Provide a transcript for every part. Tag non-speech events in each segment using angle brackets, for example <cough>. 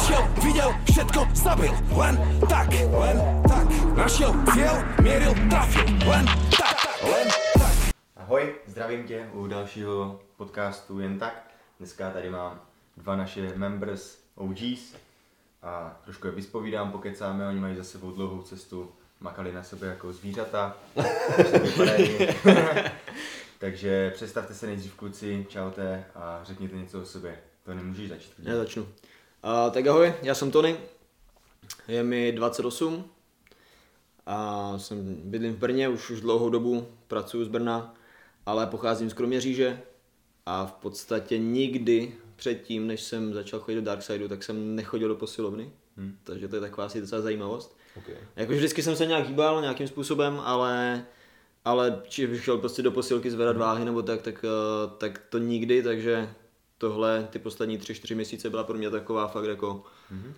Prišiel, videl, všetko zabil, len tak, len tak. Našiel cieľ, mieril, trafil, len tak, len tak. Ahoj, zdravím tě u dalšího podcastu Jen tak. Dneska tady mám dva naše members OGs a trošku je vyspovídám, pokecáme, oni mají za sebou dlouhou cestu, makali na sebe jako zvířata. <laughs> Takže představte se nejdřív kluci, čaute a řekněte něco o sobě. To nemůžeš začít. Já začnu. Uh, tak ahoj, já jsem Tony, je mi 28 a jsem, bydlím v Brně už, už dlouhou dobu, pracuji z Brna, ale pocházím z Kroměříže a v podstatě nikdy předtím, než jsem začal chodit do Darksideu, tak jsem nechodil do posilovny, hmm. takže to je taková asi docela zajímavost. Okay. Jako vždycky jsem se nějak hýbal nějakým způsobem, ale ale či bych šel prostě do posilky zvedat váhy nebo tak, tak, eh, tak to nikdy, takže tohle, ty poslední tři, čtyři měsíce byla pro mě taková fakt jako, mm-hmm.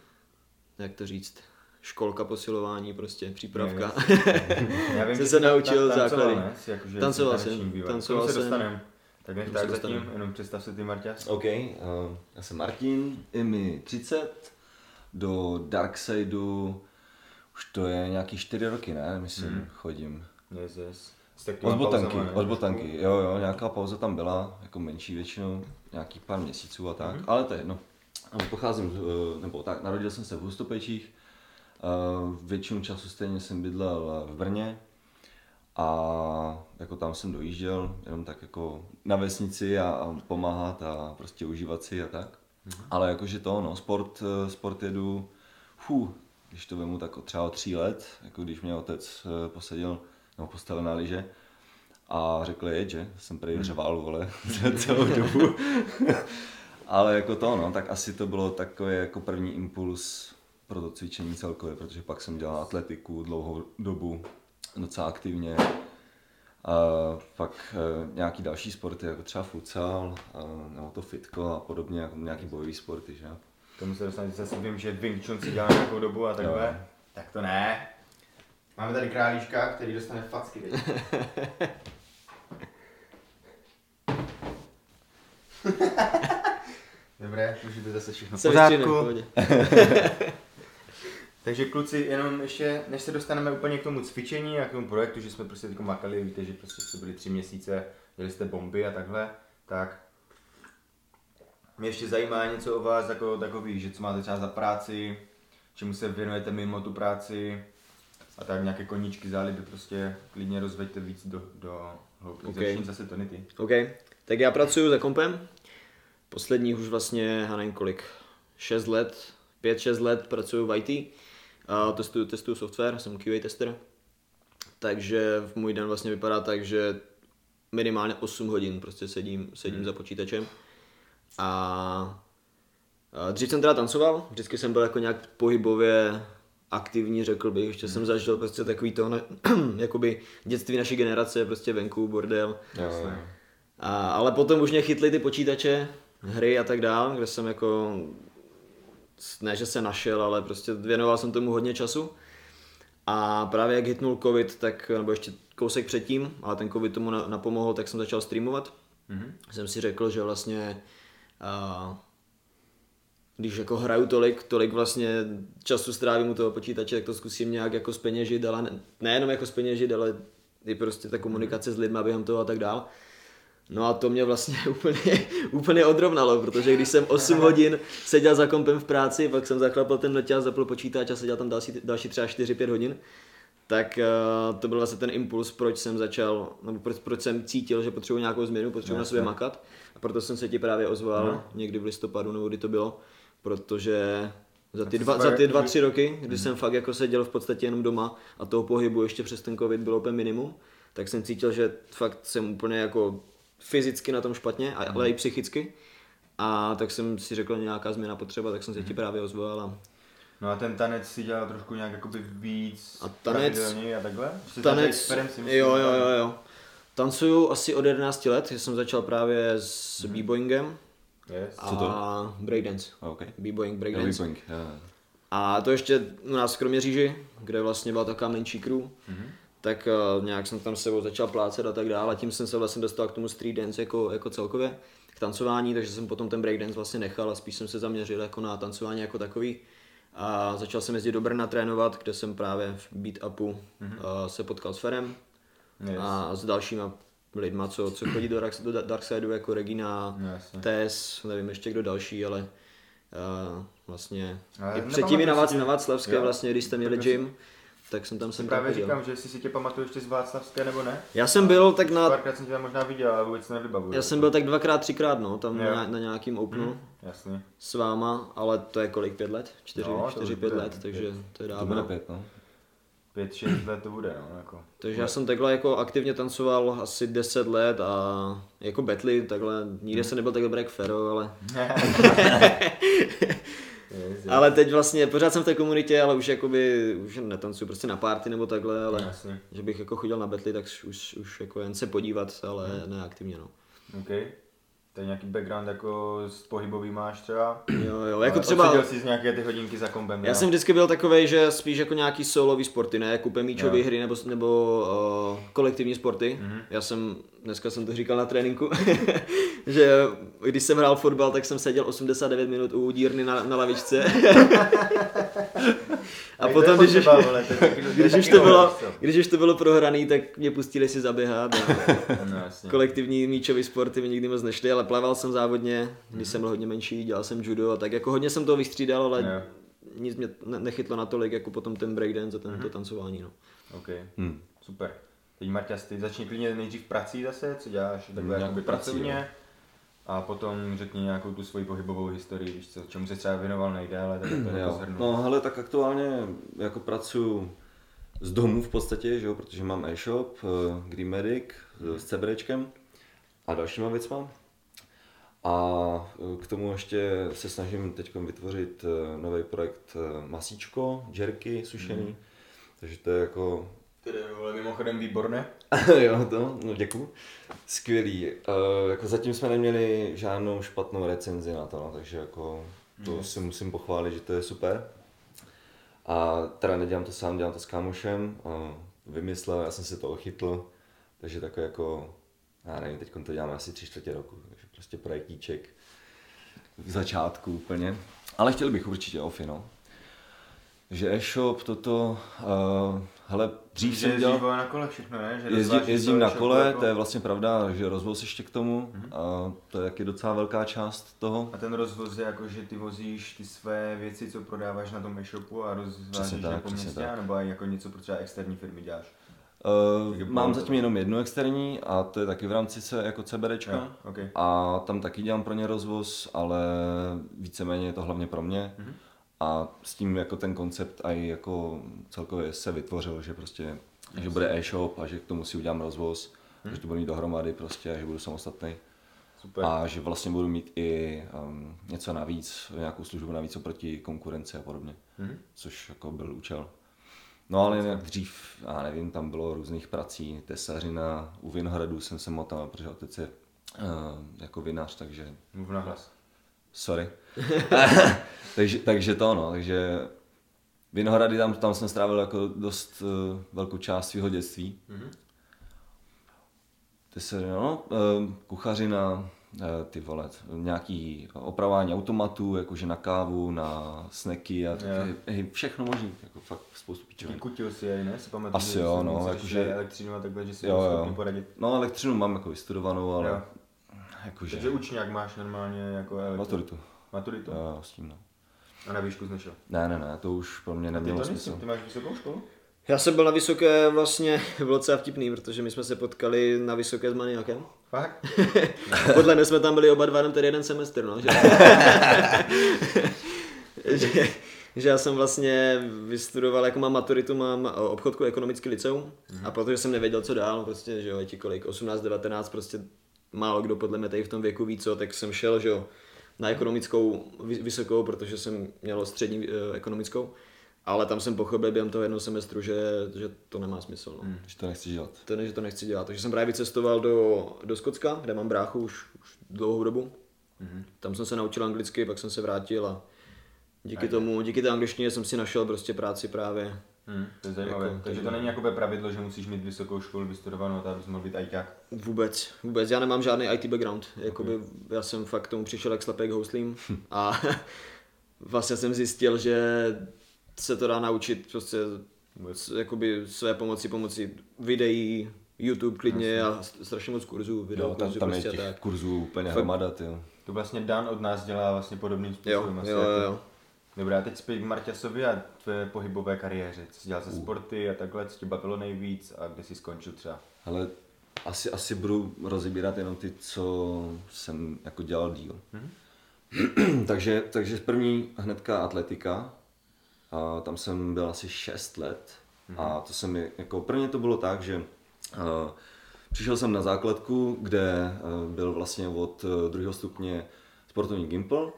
jak to říct, školka posilování, prostě přípravka. <laughs> Já vím, jsem se naučil ta, základy. Jakože tancoval jsem, tancoval se jsem. dostanem. Tak než tak se zatím, dostaneme. jenom představ se ty Marťa. OK, uh, já jsem Martin, je mi 30, do Darksideu už to je nějaký 4 roky, ne? Myslím, Mhm. chodím. Yes, yes. Od botanky, pauzama, od botanky, jo jo, nějaká pauza tam byla, jako menší většinou, nějakých pár měsíců a tak, ale to je jedno. Pocházím, eh, nebo tak, narodil jsem se v Hustopečích, eh, většinu času stejně jsem bydlel v Brně a jako tam jsem dojížděl, jenom tak jako na vesnici a, a pomáhat a prostě užívat si a tak. Ale jakože to, no, sport, eh, sport jedu, fů, když to vemu tak třeba o tří let, jako když mě otec eh, posadil nebo postavil na lyže a řekl jeď, že jsem prý řval, vole, <laughs> celou <laughs> dobu. <laughs> Ale jako to, no, tak asi to bylo takový jako první impuls pro to cvičení celkově, protože pak jsem dělal atletiku dlouhou dobu, docela aktivně. A pak e, nějaký další sporty, jako třeba futsal, a, nebo to fitko a podobně, jako nějaký bojový sporty, že tomu se dostanete zase vím, že Wing Chun si dělá nějakou dobu a takhle. Jo. Tak to ne. Máme tady králíčka, který dostane facky? <laughs> Dobré, můžete zase všechno v pořádku. <laughs> Takže kluci, jenom ještě, než se dostaneme úplně k tomu cvičení a k tomu projektu, že jsme prostě teď makali, víte, že prostě jste byli tři měsíce, dělali jste bomby a takhle, tak mě ještě zajímá něco o vás jako takový, že co máte třeba za práci, čemu se věnujete mimo tu práci a tak nějaké koníčky, záliby, prostě klidně rozveďte víc do, do hloubky. Ok. Okay. Začni zase Tony ty. OK, tak já pracuji za kompem. Posledních už vlastně, já nevím kolik, 6 let, 5-6 let pracuji v IT. A testuju, testuju software, jsem QA tester. Takže v můj den vlastně vypadá tak, že minimálně 8 hodin prostě sedím, sedím Hmm. za počítačem. A a dřív jsem teda tancoval, vždycky jsem byl jako nějak pohybově aktivní, řekl bych, ještě jsem zažil prostě takový to, ne, <clears throat> jakoby dětství naší generace, prostě venku, bordel. Jo, jo. A, ale potom už mě chytly ty počítače, hry a tak dál, kde jsem jako, ne že se našel, ale prostě věnoval jsem tomu hodně času. A právě jak hitnul covid, tak, nebo ještě kousek předtím, ale ten covid tomu na- napomohl, tak jsem začal streamovat. Mhm. Jsem si řekl, že vlastně a, když jako hraju tolik, tolik vlastně času strávím u toho počítače, tak to zkusím nějak jako speněžit, ale ne, nejenom jako speněžit, ale i prostě ta komunikace s lidmi během toho a tak dál. No a to mě vlastně <laughs> úplně, úplně odrovnalo, protože když jsem 8 <laughs> hodin seděl za kompem v práci, pak jsem zaklapl ten letěl, zapl počítač a seděl tam další, další třeba 4-5 hodin, tak uh, to byl vlastně ten impuls, proč jsem začal, nebo proč, proč jsem cítil, že potřebuji nějakou změnu, potřebuji na sobě makat. A proto jsem se ti právě ozval No. někdy v listopadu, nebo kdy to bylo, protože za ty dva, za ty jako, dva, že- tři roky, kdy jsem fakt jako seděl v podstatě jenom doma a toho pohybu ještě přes ten covid bylo úplně minimum, tak jsem cítil, že fakt jsem úplně jako fyzicky na tom špatně, a- ale i psychicky. A tak jsem si řekl nějaká změna potřeba, tak jsem se ti právě ozval a No a ten tanec si dělal trošku nějak jakoby víc A tanec- a takhle? Jsi tanec, myslím, jo, jo, jo, jo. Tancuju asi od 11 let, že jsem začal právě s b-boyingem Yes. a Co to? breakdance. OK. B-boying, breakdance. Jo, jo. A to ještě u nás v Kroměříži, kde vlastně byla taková menší crew, Mhm. tak uh, nějak jsem tam s sebou začal plácet a tak dále a tím jsem se vlastně dostal k tomu street dance jako, jako celkově, tancování, takže jsem potom ten breakdance vlastně nechal a spíš jsem se zaměřil jako na tancování jako takový. A začal jsem jezdit do Brna trénovat, kde jsem právě v Beat Upu mm-hmm. se potkal s Ferem Yes. a s dalšíma lidma, co, co chodí do, Dark, do Darksideu, jako Regina, No, jasně. Tess, nevím ještě kdo další, ale uh, vlastně Ale i předtím i na, Vác, na Václavské, Jo. vlastně, když jste měli Tak gym, tak jsem tam jsem tam Právě chodil. říkám, že jestli si tě pamatuju ještě z Václavské nebo ne. Já jsem byl tak na, Párkrát jsem tě tam možná viděl, ale vůbec to nevybavuju. já jsem byl tak dvakrát, třikrát, no, tam Jo. na, na nějakým openu Hm, jasně. s váma, ale to je kolik, pět let? Čtyři, No, to čtyři pět let, takže to je To dávno. bude pět, no. Pět, šest let to bude, no, jako. Takže já jsem takhle jako aktivně tancoval asi 10 let a jako betly, takhle, nikde jsem nebyl tak dobrý jak Fero, ale, <laughs> ale teď vlastně pořád jsem v té komunitě, ale už jakoby, už netancuju prostě na party nebo takhle, ale Jasně. že bych jako chodil na betly, tak už, už jako jen se podívat, ale ne aktivně, no. OK. To je nějaký background jako s pohybový máš třeba? <clears throat> Jo, jo, jako Ale třeba, jsi z nějaké ty hodinky za kompem, já jo? jsem vždycky byl takový, že spíš jako nějaký solový sporty, ne jako míčové hry nebo, nebo uh, kolektivní sporty. Mhm. Já jsem, dneska jsem to říkal na tréninku, <laughs> že když jsem hrál fotbal, tak jsem seděl 89 minut u dírny na, na lavičce. <laughs> A Tak potom, to je když už, potřeba, vole, to je taky- to je když, už to bylo, když už to bylo prohraný, tak mě pustili si zaběhat. <laughs> No jasně. kolektivní míčové sporty mi nikdy moc nešly, ale plaval jsem závodně, když jsem byl hodně menší, dělal jsem judo a tak jako hodně jsem toho vystřídal, ale Jo. nic mě ne- nechytlo natolik jako potom ten breakdance a ten, Mhm. to tancování. No. OK, Hm. super. Teď Marťa, ty začni klidně nejdřív prací zase, co děláš takhle Nějakou jakoby prací, pracovně. A potom řekni nějakou tu svoji pohybovou historii, víš co, čemu se třeba věnoval nejdéle, tak to <clears throat> jako Jo. No hele, tak aktuálně jako pracuji z domu v podstatě, že jo, protože mám e-shop, eh, Green Medic eh, s CBDčkem a dalšíma věcma. A eh, k tomu ještě se snažím teď vytvořit nový projekt masíčko, jerky sušený. Takže to je jako Ty vole, mimochodem výborné. <laughs> jo, to, no děkuju. Skvělý. Uh, jako zatím jsme neměli žádnou špatnou recenzi na to, no, takže jako to si musím pochválit, že to je super. A teda nedělám to sám, dělám to s kámošem. Uh, vymyslel, já jsem si to ochytl, takže takové jako, já nevím, teď to děláme asi tři čtvrtě roku, takže prostě projektíček v začátku úplně. Ale chtěl bych určitě ofy, no. Že e-shop, toto, uh, hele, dřív jsem dělal... Na kole všechno, ne? Že Jezdí, jezdím na kole, jako- to je vlastně pravda, že rozvoz ještě k tomu, Mhm. a to je taky docela velká část toho. A ten rozvoz je jako, že ty vozíš ty své věci, co prodáváš na tom e-shopu a rozvážíš tak, po městě, tak. nebo jako něco pro třeba externí firmy děláš? Uh, mám to zatím jenom jednu externí a to je taky v rámci se jako CBDčka. Jo, ok. A tam taky dělám pro ně rozvoz, ale víceméně je to hlavně pro mě. Mhm. A s tím jako ten koncept i jako celkově se vytvořil, že prostě, že bude e-shop a že k tomu si udělám rozvoz, Mhm. že to budu mít dohromady prostě a že budu samostatný. Super. A že vlastně budu mít i um, něco navíc, nějakou službu navíc oproti konkurenci a podobně, Mhm. což jako byl účel. No ale jinak dřív, já nevím, tam bylo různých prací, tesařina, u Vinohradu jsem se motal, protože otec je uh, jako vinař, takže hlas. Sorry. <laughs> takže, takže to no, takže Vinohrady, tam, tam jsem strávil jako dost uh, velkou část svého dětství. Mhm. Ty se, no, eh, kuchařina, eh, ty vole, nějaký opravování automatů, jakože na kávu, na snacky a Jo. taky, hej, všechno možný, jako fakt spoustu pičovin. Kutil si jej, ne? Si pamatuju, Asi že jo, no, jakože- elektřinu a takhle, že si Jo, jo. poradit. No elektřinu mám jako vystudovanou, ale Jo. Jakože Takže učňák máš normálně jako elektro. maturitu. Maturitu. Jo, s tím no. A na výšku jsi nešel. Ne, ne, ne, to už pro mě A ty nemělo to smysl. ty máš vysokou školu? Já jsem byl na vysoké vlastně, <laughs> bylo docela vtipný, protože my jsme se potkali na vysoké s maniakem. Fakt? <laughs> Podle mě jsme tam byli oba dva jenom tedy jeden semestr, no. Že, <laughs> že, že já jsem vlastně vystudoval, jako mám maturitu, mám obchodku ekonomický liceum a protože jsem nevěděl, co dál, prostě, že jo, ti kolik, 18, 19, prostě málo kdo podle mě tady v tom věku ví co, tak jsem šel, že jo, na ekonomickou vy- vysokou, protože jsem měl střední eh, ekonomickou, ale tam jsem pochopil během toho jednoho semestru, že, že to nemá smysl. No. Že to nechci dělat. To ne, že to nechci dělat. Takže jsem právě vycestoval do, do Skotska, kde mám bráchu už, už dlouhou dobu. Mm-hmm. Tam jsem se naučil anglicky, pak jsem se vrátil a díky tomu, díky té angličtině jsem si našel prostě práci právě Hmm, to je zajímavé. Jako, Takže to není jakoby pravidlo, že musíš mít vysokou školu vystudovanou, abys mohl být ajťák. Vůbec, vůbec. Já nemám žádný IT background. Jakoby, já jsem fakt k tomu přišel jak slepek houslím a <laughs> vlastně jsem zjistil, že se to dá naučit prostě s- jakoby své pomoci, pomocí videí, YouTube klidně a strašně moc kurzů, video Jo, tam, kurzů tam je prostě a těch tak. kurzů úplně Fakt- hromada, ty. To vlastně Dan od nás dělá vlastně podobným Jo, způsobem. asi jo, jako- jo, jo. Dobrá, teď zpět k Marťasovi a tvé pohybové kariéře. Co jsi dělal ze sporty a takhle, co tě bavilo nejvíc a kde jsi skončil třeba? Ale asi, asi budu rozebírat jenom ty, co jsem jako dělal díl. <clears throat> takže, takže první hnedka atletika. A tam jsem byl asi 6 let. A to jsem je- jako prvně to bylo tak, že uh, přišel jsem na základku, kde uh, byl vlastně od uh, druhého stupně sportovní gimpl.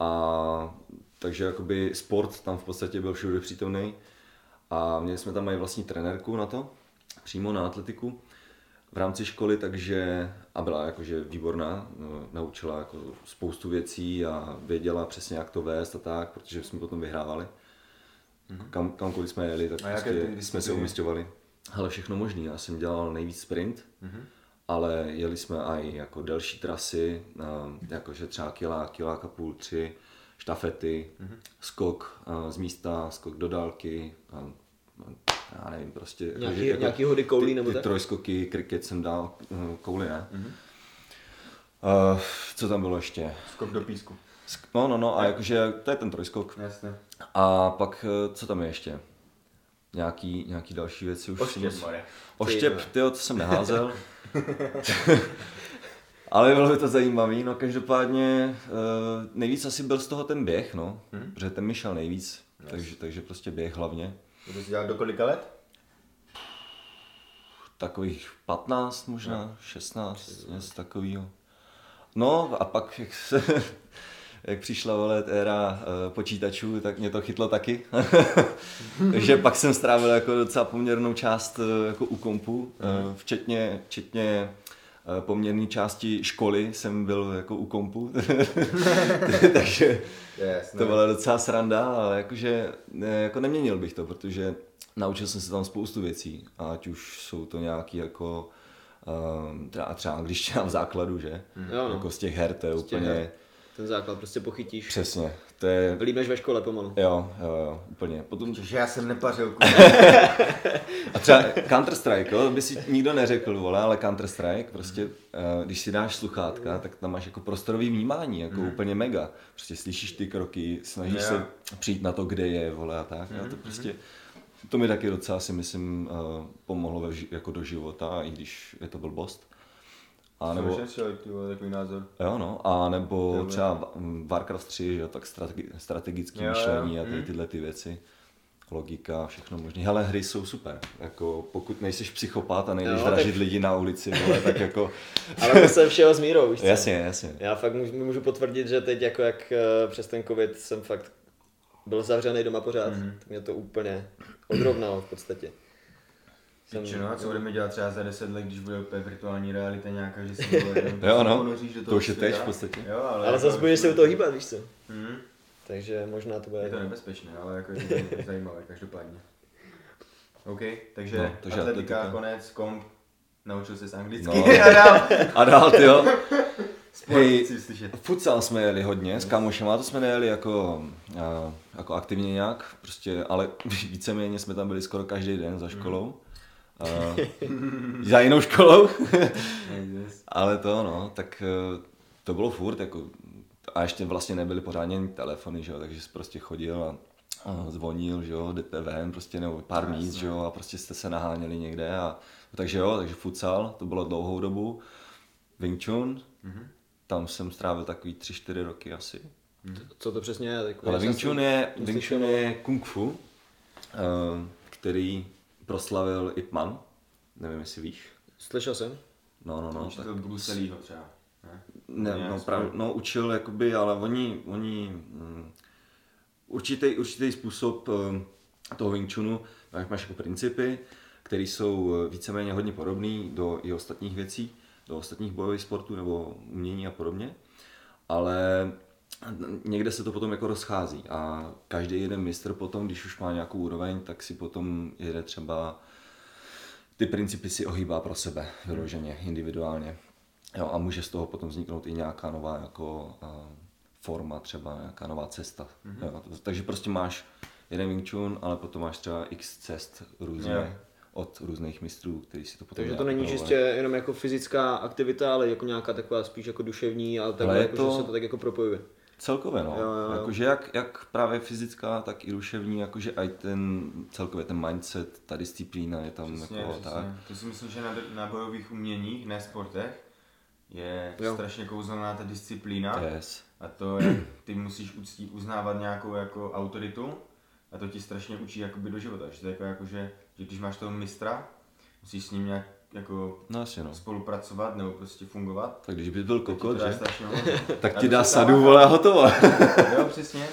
A takže jakoby sport tam v podstatě byl všude přítomný. A měli jsme tam i vlastní trenérku na to, přímo na atletiku v rámci školy, takže a byla jakože výborná, no, naučila jako spoustu věcí a věděla přesně jak to vést a tak, protože jsme potom vyhrávali. Kam, kamkoliv jsme jeli, tak A prostě ty jsme se umistovali. Ale všechno možný, já jsem dělal nejvíc sprint, ale jeli jsme i jako delší trasy, jakože třeba kilá, kiláka půl, tři, štafety, skok a z místa, skok do dálky, a, a já nevím, prostě. Nějaký- jakože nějaký hody koulí ty, nebo ty tak? trojskoky, kriket jsem dal, eh, kouli ne. Uh, co tam bylo ještě? Skok do písku. Sk- No, no, no, a jakože to je ten trojskok. Jasně. A pak, eh, co tam je ještě? Nějaký, nějaký další věci už. Oštěp, moc- more. Oštěp, tyjo, to jsem neházel. <laughs> <laughs> Ale bylo by to zajímavý, no každopádně eh, nejvíc asi byl z toho ten běh, no, Mhm. protože ten mi šel nejvíc, takže, takže prostě běh hlavně. To jsi dělal do kolika let? Takových 15 možná, 16, něco takového. No a pak, jak, se, <laughs> jak přišla vole éra eh, počítačů, tak mě to chytlo taky. <laughs> Takže pak jsem strávil jako docela poměrnou část eh, jako u kompu, eh, včetně, včetně poměrné části školy jsem byl jako u kompu. <laughs> <laughs> Takže Jasně. to byla docela sranda, ale jakože ne, jako neměnil bych to, protože naučil jsem se tam spoustu věcí, ať už jsou to nějaký jako um, třeba, třeba když v základu, že? Jo, no. Jako z těch her, to je těch úplně her. Ten základ prostě pochytíš. přesně. To je, Líp než ve škole pomalu. jo, jo, jo, úplně. Potom, Že já jsem nepařil <laughs> a třeba Counter-Strike, jo, by si nikdo neřekl, vole, ale Counter-Strike, prostě, eh, když si dáš sluchátka, tak tam máš jako prostorový vnímání, jako úplně mega. Prostě slyšíš ty kroky, snažíš Jo. se přijít na to, kde je, vole, a tak. A to prostě, to mi taky docela si myslím eh, pomohlo ve, ži- jako do života, i když je to blbost. A nebo, ty vole, takový názor. jo, no, a nebo třeba Warcraft 3, že jo, tak strategi- strategické myšlení a ty, tyhle ty věci logika, všechno možné. Hele, hry jsou super. Jako, pokud nejseš psychopat a nejdeš Jo, vražit tak- lidi na ulici, vole, tak jako... <laughs> Ale to se všeho s mírou, víš co? jasně, jasně. Já fakt můžu, můžu potvrdit, že teď jako jak eh, přes ten covid jsem fakt byl zavřený doma pořád, Mhm. mm. tak mě to úplně odrovnalo v podstatě. Jsem- Piče, no a co budeme dělat třeba za 10 let, když bude úplně virtuální realita nějaká, že se <laughs> Jo, no. ponoříš do toho To už je teď v podstatě. Jo, ale, Ale jako- zase budeš se u toho hýbat, víš co? Hmm. Takže možná to bude... Je to nebezpečné, ale jako je to <laughs> zajímavé, každopádně. OK, takže, No, takže atletika, atletika. konec, komp, naučil se anglicky No. <laughs> a dál. A dál, ty jo. Hej. Futsal jsme jeli hodně, s kamošema, to jsme nejeli jako, a, jako aktivně nějak, prostě, ale víceméně jsme tam byli skoro každý den za školou. A, <laughs> za jinou školou. Ale to no, tak eh, to bylo furt, jako, a ještě vlastně nebyly pořádně ani telefony, že jo, takže jsi prostě chodil a, a zvonil, že jo, jdete ven, prostě nebo pár míst, že jo, a prostě jste se naháněli někde a takže jo, takže futsal, to bylo dlouhou dobu, Wing Chun, tam jsem strávil takový 3-4 roky asi. Co to přesně je? Ale Wing Chun je, Wing Chun je kung fu, eh, který proslavil Ip Man, nevím jestli víš. Slyšel jsem. No, no, no. Učil tak- Bruce Leeho třeba. Ne? Ne, Ne, no, prav, no učil jakoby, ale oni, oni mm, určitý, určitý způsob eh, toho Wing Chunu, tak máš jako principy, které jsou eh, víceméně hodně podobné do i ostatních věcí, do ostatních bojových sportů nebo umění a podobně, ale někde se to potom jako rozchází a každý jeden mistr potom, když už má nějakou úroveň, tak si potom jede třeba ty principy si ohýbá pro sebe vyloženě, individuálně. Jo, a může z toho potom vzniknout i nějaká nová jako forma, třeba nějaká nová cesta. Mm-hmm. Jo, to, takže prostě máš jeden Wing Chun, ale potom máš třeba x cest různě Jo. od různých mistrů, který si to potom Takže to není upravuje. čistě jenom jako fyzická aktivita, ale jako nějaká taková spíš jako duševní, ale takhle jako, to- že se to tak jako propojuje. Celkově, no. Jo, jo, jo. Jakože jak, jak právě fyzická, tak i duševní, jakože i ten celkově ten mindset, ta disciplína je tam Přesně, jako přesně. tak. To si myslím, že na, na bojových uměních, ne sportech, je Jo. strašně kouzelná ta disciplína. Yes. A to, jak ty musíš uctít, uznávat nějakou jako autoritu a to ti strašně učí jakoby do života. Že to je jako, jako že, že když máš toho mistra, musíš s ním nějak jako No asi no. spolupracovat nebo prostě fungovat. Tak když bys byl kokot, že? Tak ti dá <laughs> sadu, vole, a hotovo. <laughs> Jo, <laughs> přesně.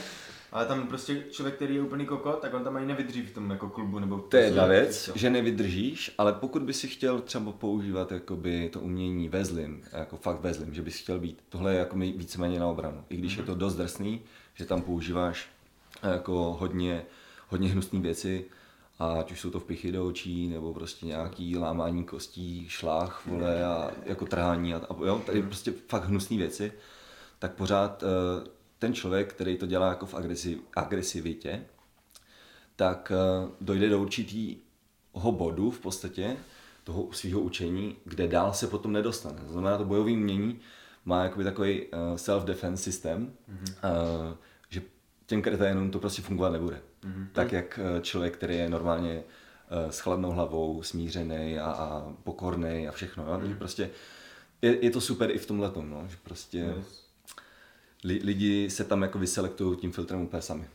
Ale tam prostě člověk, který je úplný kokot, tak on tam ani nevydrží v tom jako klubu nebo To je jedna prostě- věc, že nevydržíš, ale pokud by si chtěl třeba používat jakoby to umění vezlim, jako fakt vezlim, že bys chtěl být, tohle je jako víceméně na obranu. I když je to dost drsný, že tam používáš jako hodně, hodně hnusné věci, ať už jsou to vpichy do očí, nebo prostě nějaký lámání kostí, šlách, vole, a jako trhání, a, a jo, tady prostě fakt hnusné věci, tak pořád eh, ten člověk, který to dělá jako v agresi, agresivitě, tak eh, dojde do určitého bodu v podstatě toho svého učení, kde dál se potom nedostane. To znamená, to bojové umění má jakoby takový eh, self-defense systém, mm-hmm. Těm kreténům to prostě fungovat nebude. Mm-hmm. Tak jak eh, člověk, který je normálně eh, s chladnou hlavou, smířený a, a pokorný a všechno. Jo? Takže prostě je, je to super i v tomhle no? že prostě Yes. li, lidi se tam jako vyselektují tím filtrem úplně sami.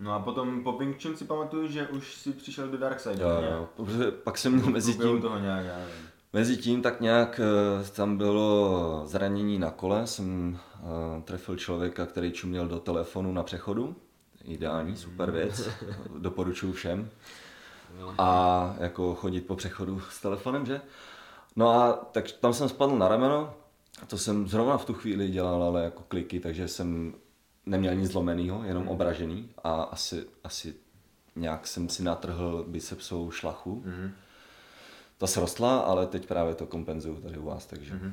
No a potom po Wing Chun si pamatuju, že už si přišel do Dark Side. Jo, jo, protože pak jsem měl mezi tím, toho nějak, já nevím. Mezi tím tak nějak eh, tam bylo zranění na kole, jsem uh, trefil člověka, který čuměl do telefonu na přechodu. Ideální, super věc, <laughs> doporučuju všem. A jako chodit po přechodu s telefonem, že? No a tak tam jsem spadl na rameno, to jsem zrovna v tu chvíli dělal, ale jako kliky, takže jsem neměl nic zlomeného, jenom obražený a asi, asi nějak jsem si natrhl bicepsovou šlachu. Mm-hmm. Ta srostla, ale teď právě to kompenzuju tady u vás, takže... Mm-hmm.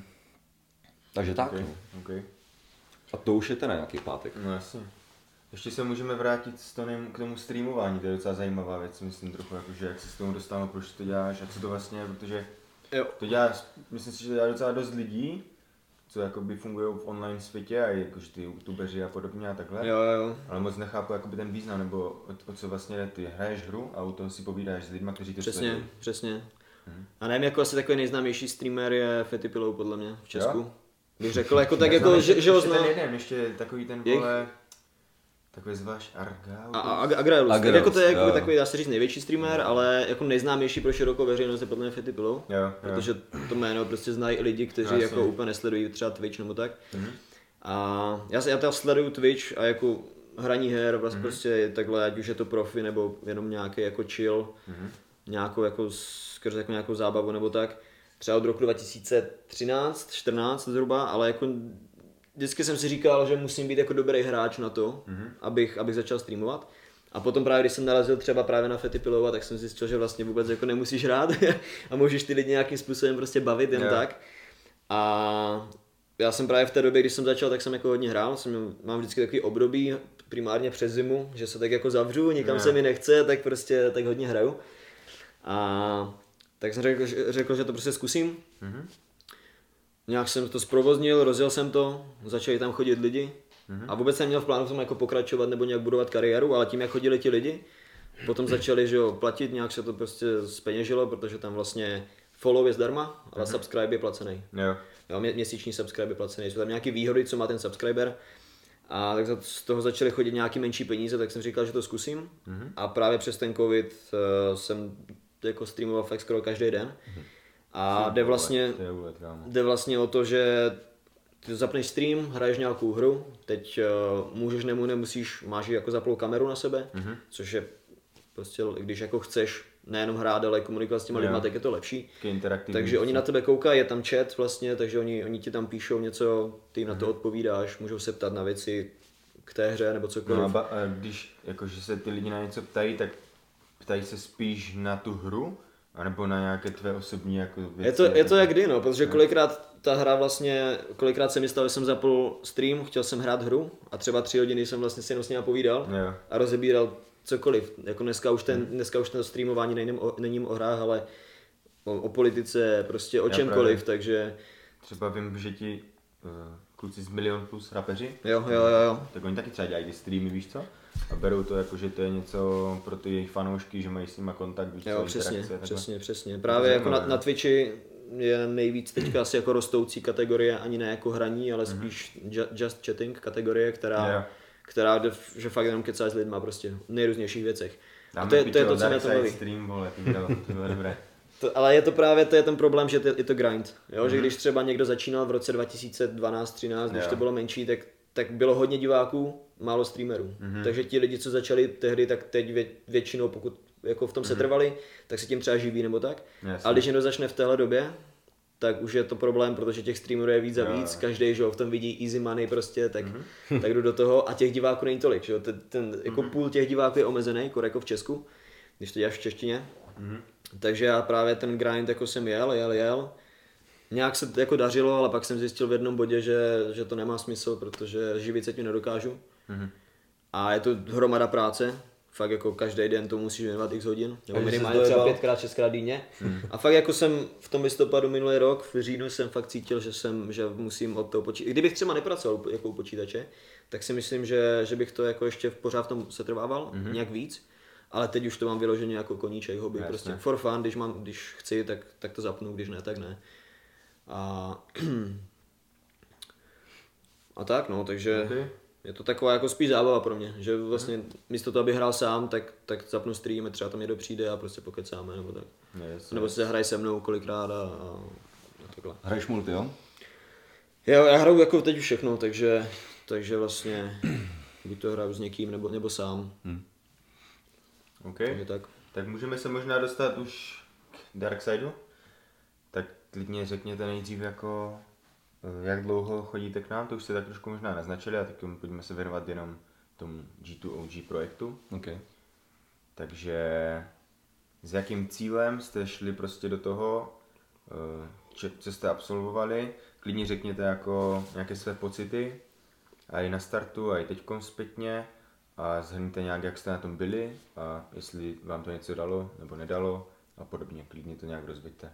Takže tak, Okay. no. Okay. A to už je teda nějaký pátek. No jasně. Ještě se můžeme vrátit s Tonym k tomu streamování, to je docela zajímavá věc, myslím trochu, jakože jak se s tomu dostal, proč to děláš a co to vlastně je, protože Jo. to dělá, myslím si, že to dělá docela dost lidí, co jakoby fungují v online světě a jakože ty youtubeři a podobně a takhle. Jo, jo. Ale moc nechápu jakoby ten význam, nebo o, o co vlastně jde. Ty hraješ hru a u toho si povídáš s lidmi, kteří to Přesně, sledují. přesně. A nevím, jako asi takový nejznámější streamer je Fetty Pillow, podle mě, v Česku. Jo? Bych řekl, jako tak jako, ještě- že, že ho ještě znám. ten jeden, ještě takový ten vole, takový zvlášť Arga. A, a jako to je jako jo. takový, dá se říct, největší streamer, ale jako nejznámější pro širokou veřejnost je podle mě Fetty Pillow. Jo, jo. Protože to jméno prostě znají i lidi, kteří Jasně. jako úplně nesledují třeba Twitch nebo tak. Mhm. A já, se- já teda sleduju Twitch a jako hraní her, Mhm. vlastně prostě takhle, ať už je to profi nebo jenom nějaký jako chill, Mhm. Nějakou jako skrze jako nějakou zábavu nebo tak. Třeba od roku 2013, 14 zhruba, ale jako vždycky jsem si říkal, že musím být jako dobrý hráč na to, Mhm. abych, abych začal streamovat. A potom právě, když jsem narazil třeba právě na Fety Pilova, tak jsem zjistil, že vlastně vůbec jako nemusíš hrát <laughs> a můžeš ty lidi nějakým způsobem prostě bavit jen Jo. tak. A já jsem právě v té době, když jsem začal, tak jsem jako hodně hrál, jsem, měl- mám vždycky takový období, primárně přes zimu, že se tak jako zavřu, nikam Jo. se mi nechce, tak prostě tak hodně hraju. A tak jsem řekl, že- řekl že to prostě zkusím. Mhm. Nějak jsem to zprovoznil, rozjel jsem to, začali tam chodit lidi. A vůbec jsem měl v plánu v tom jako pokračovat nebo nějak budovat kariéru, ale tím, jak chodili ti lidi, potom začali že jo, platit, nějak se to prostě zpeněžilo, protože tam vlastně follow je zdarma, ale subscribe je placený. Jo. Jo, mě, měsíční subscribe je placený. Jsou tam nějaké výhody, co má ten subscriber. A tak z toho začaly chodit nějaký menší peníze, tak jsem říkal, že to zkusím. Mm-hmm. A právě přes ten covid uh, jsem jako streamoval fakt skoro každý den. A jde vlastně, jde vlastně o to, že ty zapneš stream, hraješ nějakou hru, teď uh, můžeš nebo nemusíš, máš jako zaplou kameru na sebe, mm-hmm. což je prostě, když jako chceš nejenom hrát, ale komunikovat s těma Jo. lidma, tak je to lepší. Takže oni na tebe koukají, je tam chat vlastně, takže oni, oni ti tam píšou něco, ty jim na Mhm. to odpovídáš, můžou se ptat na věci k té hře nebo cokoliv. No a, ba, a když jakože se ty lidi na něco ptají, tak ptají se spíš na tu hru, anebo na nějaké tvé osobní jako věci. Je to, je to jak kdy, no, protože kolikrát ta hra vlastně, kolikrát se mi stalo, že jsem zapl stream, chtěl jsem hrát hru a třeba tři hodiny jsem vlastně si jenom s nima povídal Jo. a rozebíral cokoliv. Jako dneska už ten, dneska už ten streamování není, o, není o hrách, ale o, o politice, prostě o Jo, čemkoliv, právě. takže Třeba vím, že ti uh, kluci z Milion Plus rapeři, jo, jo, jo, jo. tak oni taky třeba dělají ty streamy, víš co? A berou to jako, že to je něco pro ty jejich fanoušky, že mají s nima kontakt, víš Jo, přesně, interakce, takhle. přesně, přesně. Právě jako na, na. Twitchi je nejvíc teďka asi jako rostoucí kategorie, ani ne jako hraní, ale spíš ju- just chatting kategorie, která, Mhm. Jo. která že fakt jenom kecá s lidma prostě v nejrůznějších věcech. A to je, to, je to, co mě to baví. stream, vole, bylo, to bylo dobré. <laughs> To, ale je to právě to je ten problém, že to, je to grind. Jo? Mhm. Že když třeba někdo začínal v roce 2012-13, když Jo. to bylo menší, tak, tak bylo hodně diváků, málo streamerů. Mhm. Takže ti lidi, co začali tehdy, tak teď vě, většinou, pokud jako v tom se trvali, tak se tím třeba živí nebo tak. Mhm. Jasně. Ale když někdo začne v téhle době, tak už je to problém, protože těch streamerů je víc a víc, jo. každý, že jo, v tom vidí easy money prostě, tak, Mhm. <laughs> tak jdu do toho a těch diváků není tolik, že jo, ten, ten jako půl těch diváků je omezený, jako, jako v Česku, když to děláš v češtině, Mhm. takže já právě ten grind jako jsem jel, jel, jel. Nějak se to jako dařilo, ale pak jsem zjistil v jednom bodě, že, že to nemá smysl, protože živit se tím nedokážu. Mhm. A je to hromada práce, fakt jako každý den to musíš věnovat x hodin, nebo minimálně třeba pětkrát, šestkrát týdně. A fakt jako jsem v tom listopadu minulý rok, v říjnu jsem fakt cítil, že jsem, že musím od toho počítače. Kdybych třeba nepracoval jako u počítače, tak si myslím, že, že bych to jako ještě pořád v tom setrvával, mm-hmm. nějak víc. Ale teď už to mám vyloženě jako koníček, hobby, Jasně. prostě for fun, když, mám, když chci, tak, tak to zapnu, když ne, tak ne. A, <clears throat> a tak no, takže Okay. Je to taková jako spíš zábava pro mě, že vlastně místo toho, aby hrál sám, tak, tak zapnu stream, a třeba tam někdo přijde a prostě pokecáme, nebo tak. Yes, Nebo se hraje se mnou kolikrát a, a, a takhle. Hraješ multi, jo? Jo, já hraju jako teď už všechno, takže, takže vlastně buď to hraju s někým nebo, nebo sám, OK. takže tak. Tak můžeme se možná dostat už k Darksidu. Tak klidně řekněte nejdřív jako, jak dlouho chodíte k nám, to už jste tak trošku možná naznačili a tak pojďme se věnovat jenom tomu G2OG projektu. OK. Takže s jakým cílem jste šli prostě do toho, eh, co jste absolvovali, klidně řekněte jako nějaké své pocity, a i na startu, a i teď zpětně, a zhrňte nějak, jak jste na tom byli, a jestli vám to něco dalo nebo nedalo, a podobně, klidně to nějak rozveďte.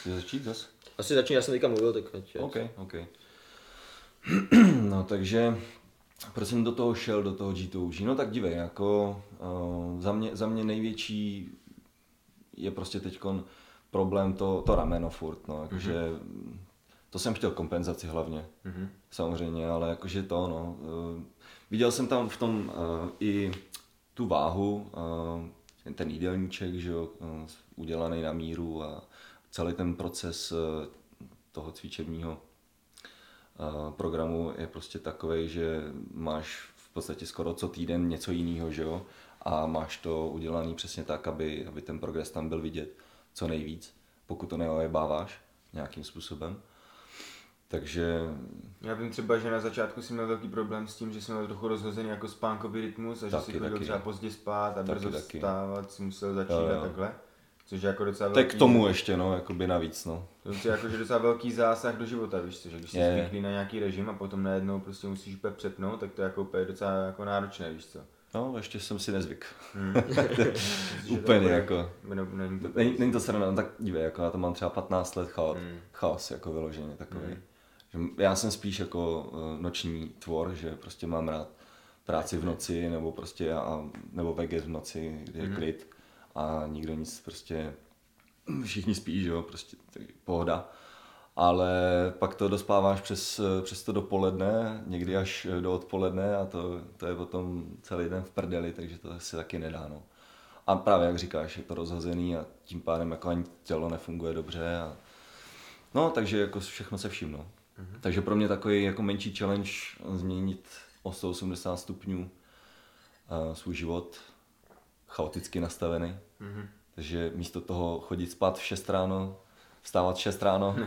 Chci začít zase? Asi začni, já jsem teďka mluvil, tak ať, OK, OK. <clears throat> No takže, proč jsem do toho šel, do toho G2G? No tak dívej, jako uh, za, mě, za mě největší je prostě teď problém to, to rameno furt, no, jakože mm-hmm. to jsem chtěl kompenzaci hlavně, mm-hmm. samozřejmě, ale jakože to, no, uh, viděl jsem tam v tom uh, i tu váhu, uh, ten jídelníček, že jo, uh, udělaný na míru a celý ten proces uh, toho cvičebního uh, programu je prostě takový, že máš v podstatě skoro co týden něco jiného, že jo? A máš to udělaný přesně tak, aby, aby ten progres tam byl vidět co nejvíc, pokud to neojebáváš nějakým způsobem. Takže Já vím třeba, že na začátku jsem měl velký problém s tím, že jsem měl trochu rozhozený jako spánkový rytmus a že Taky, si chodil taky. třeba pozdě spát a Taky, brzo taky. vstávat si musel začít Jo, jo. a takhle. Což je jako docela tak velký, k tomu ještě, no, jakoby navíc, no. To je jako, že docela velký zásah do života, víš co, že když jsi Je, zvyklý na nějaký režim a potom najednou prostě musíš úplně přepnout, tak to je jako úplně docela jako náročné, víš co. No, ještě jsem si nezvyk. <laughs> Že Úplně jako. Ne, není to Není, není to sranda, no tak dívej, jako já to mám třeba 15 let chaos, Hmm. chaos jako vyloženě takový. Že já jsem spíš jako uh, noční tvor, že prostě mám rád práci v noci, nebo prostě a, nebo veget v noci, kde je klid a nikdo nic prostě, všichni spí, že jo, prostě tak pohoda. Ale pak to dospáváš přes, přes to dopoledne, někdy až do odpoledne a to, to je potom celý den v prdeli, takže to si taky nedá, no. A právě jak říkáš, je to rozhozený a tím pádem jako ani tělo nefunguje dobře. A... No, takže jako všechno se vším, no. Mm-hmm. Takže pro mě takový jako menší challenge změnit o 180 stupňů uh, svůj život, chaoticky nastavený. Mm-hmm. Takže místo toho chodit spát v 6 ráno, vstávat v 6 ráno, <laughs>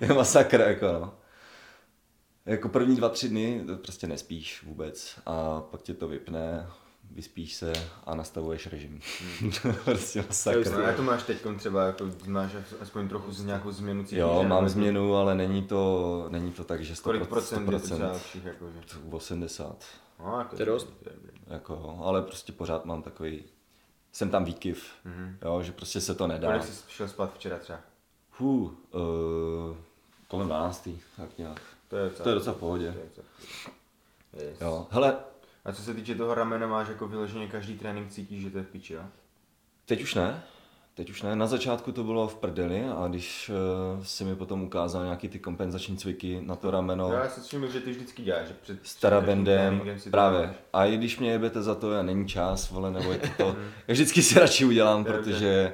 <laughs> je masakr, jako no. Jako první dva, tři dny prostě nespíš vůbec a pak tě to vypne, vyspíš se a nastavuješ režim. <laughs> prostě masakr. Jak to máš teď třeba, jako máš aspoň trochu z nějakou změnu cítíš? Jo, že? mám změnu, ale není to, není to tak, že 100%, Kolik procent je to 100%, třeba všich, jako, že? 80. No, jako, To je dost. Jako, jo, ale prostě pořád mám takový, jsem tam výkyv, mm-hmm. jo, že prostě se to nedá. Kolik jsi šel spát včera třeba? Hů, uh, kolem 12. tak nějak. To je docela, To je docela v pohodě. to je docela v pohodě. Yes. Jo, hele, A co se týče toho ramena, máš jako vyloženě každý trénink cítíš, že to je v piči, jo? teď už ne, teď už ne. Na začátku to bylo v prdeli a když uh, si mi potom ukázal nějaký ty kompenzační cviky na to rameno, No. Já si všiml, že ty vždycky děláš, že před s Tarabendem, právě. A i když mě jebete za to, já není čas, vole, nebo je to to, <laughs> já vždycky si radši udělám, protože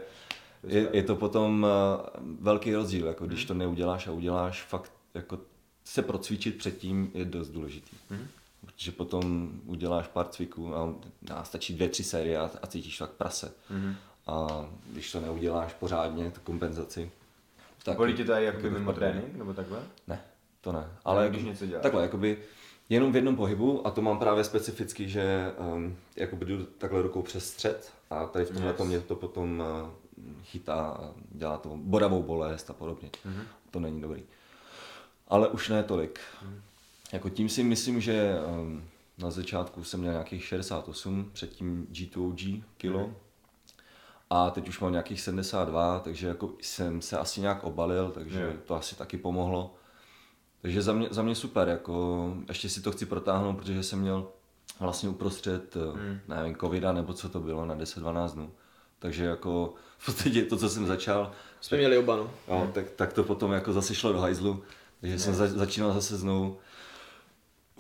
To je je, to potom eh, velký rozdíl, jako když to neuděláš a uděláš, fakt jako se procvičit předtím je dost důležitý. Protože potom uděláš pár cviků a a stačí dvě, tři série a, a cítíš fakt prase. A když to neuděláš pořádně, tu kompenzaci, tak Bolí tě to i jakoby to mimo trénink, nebo takhle? Ne, to ne. Ale když něco děláš. Takhle, jakoby jenom v jednom pohybu a to mám právě specificky, že um, jakoby jdu takhle rukou přes střed a tady v tomhle Yes. yes. mě to potom uh, chytá a dělá to bodavou bolest a podobně. Mhm. Mm-hmm. To není dobrý. Ale už ne tolik. Mhm. Mm. Jako tím si myslím, že um, na začátku jsem měl nějakých 68, předtím G2G kilo. Mhm. A teď už mám nějakých 72, takže jako jsem se asi nějak obalil, takže Jo. to asi taky pomohlo. Takže za mě, za mě super, jako ještě si to chci protáhnout, protože jsem měl vlastně uprostřed, hmm. nevím, covida nebo co to bylo, na 10-12 dnů. Takže jako <laughs> v podstatě to, co jsem začal, Jsme měli oba, no. jo, tak, tak to potom jako zase šlo do hajzlu. Takže jsem za, začínal zase znovu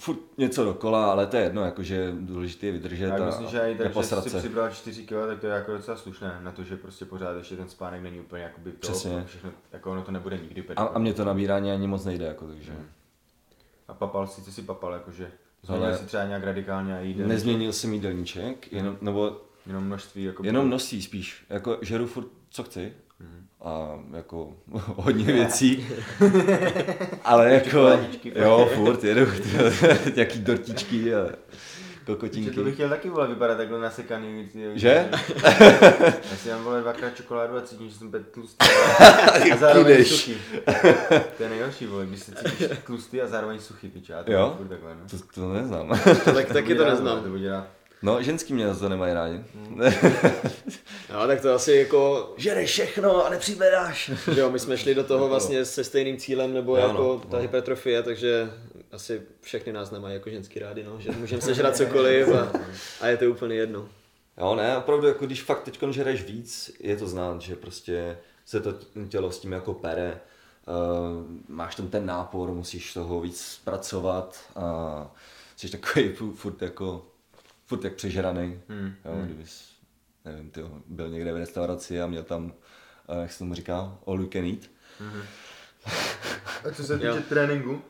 furt něco dokola, ale to je jedno, jakože důležité je vydržet Já a myslím, že i tak, že se. přibral 4 kg, tak to je jako docela slušné na to, že prostě pořád ještě ten spánek není úplně jakoby to, Přesně. všechno, jako ono to nebude nikdy A, a mě to nabírání ani moc nejde, jako, takže A papal si, co si papal, jakože změnil Ale- si třeba nějak radikálně a jídel, nezměnil jsem jídelníček, jenom, nebo jenom množství, jako Jenom množství spíš, jako žeru furt co chci a jako <laughs> hodně věcí, <laughs> ale jako, jo, furt jedu <laughs> nějaký dortičky a Že kokotinky. to bych chtěl taky vole vypadat takhle nasekaný. ty- Že? Já si dám vole dvakrát čokoládu a cítím, že jsem být tlustý. A zároveň suchý. To je nejhorší, vole, když se cítíš tlustý a zároveň suchý, piče. A to Jo? takhle, no. To, to neznám. Tak, taky to neznám. To bude rád. No, ženský mě to nemají rádi. <laughs> No, tak to asi jako, Žereš všechno a nepřiberáš. že jo, my jsme šli do toho vlastně se stejným cílem, nebo Jo, jako no, ta no. hypertrofie, takže asi všechny nás nemají jako ženský rádi, no, že můžeme sežrat cokoliv a, a je to úplně jedno. Jo, ne, opravdu, jako když fakt teď žereš víc, je to znát, že prostě se to tělo s tím jako pere, uh, máš tam ten nápor, musíš toho víc zpracovat a jsi takový fu- furt jako, furt jak přežraný, Hmm, jo, kdybys, nevím, ty byl někde v restauraci a měl tam, uh, jak se tomu říká, all you can eat. A co se týče Jo. tréninku,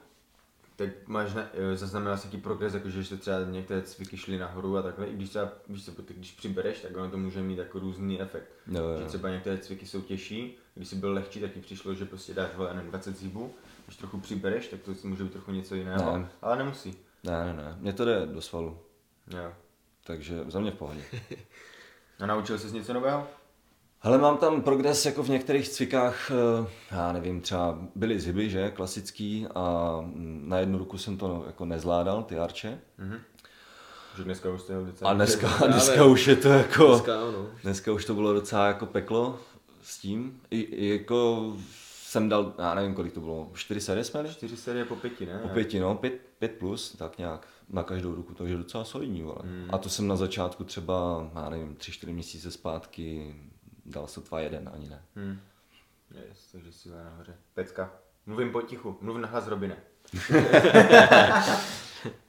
tak máš na, jo, zaznamenal jsi jaký progres, jako že jste třeba některé cviky šly nahoru a takhle, i když třeba, víš co, tak když přibereš, tak ono to může mít jako různý efekt. Jo, jo. Že třeba některé cviky jsou těžší, když jsi byl lehčí, tak ti přišlo, že prostě dáš vole, nevím, 20 zhybů, když trochu přibereš, tak to může být trochu něco jiného, Ne. ale nemusí. Ne, ne, ne, mně to jde do svalu, Jo. Takže za mě v pohodě. <laughs> A naučil jsi něco nového? Hele, mám tam progres jako v některých cvikách, eh, já nevím, třeba byly zhyby, že, klasický a na jednu ruku jsem to jako nezvládal, ty arče. Že dneska už ho docela... A dneska, Právě. dneska už je to jako, Dneska ano. dneska už to bylo docela jako peklo s tím. I, i jako jsem dal, já nevím kolik to bylo, čtyři série jsme měli? Čtyři série po pěti, ne? Po pěti, no, pět, pět plus, tak nějak na každou ruku, takže docela solidní, vole. Hmm. A to jsem na začátku třeba, já nevím, tři, čtyři měsíce zpátky dal sotva jeden, ani ne. Hmm. Yes, takže síla nahoře. Pecka. Mluvím potichu, mluv na hlas Robine. <laughs>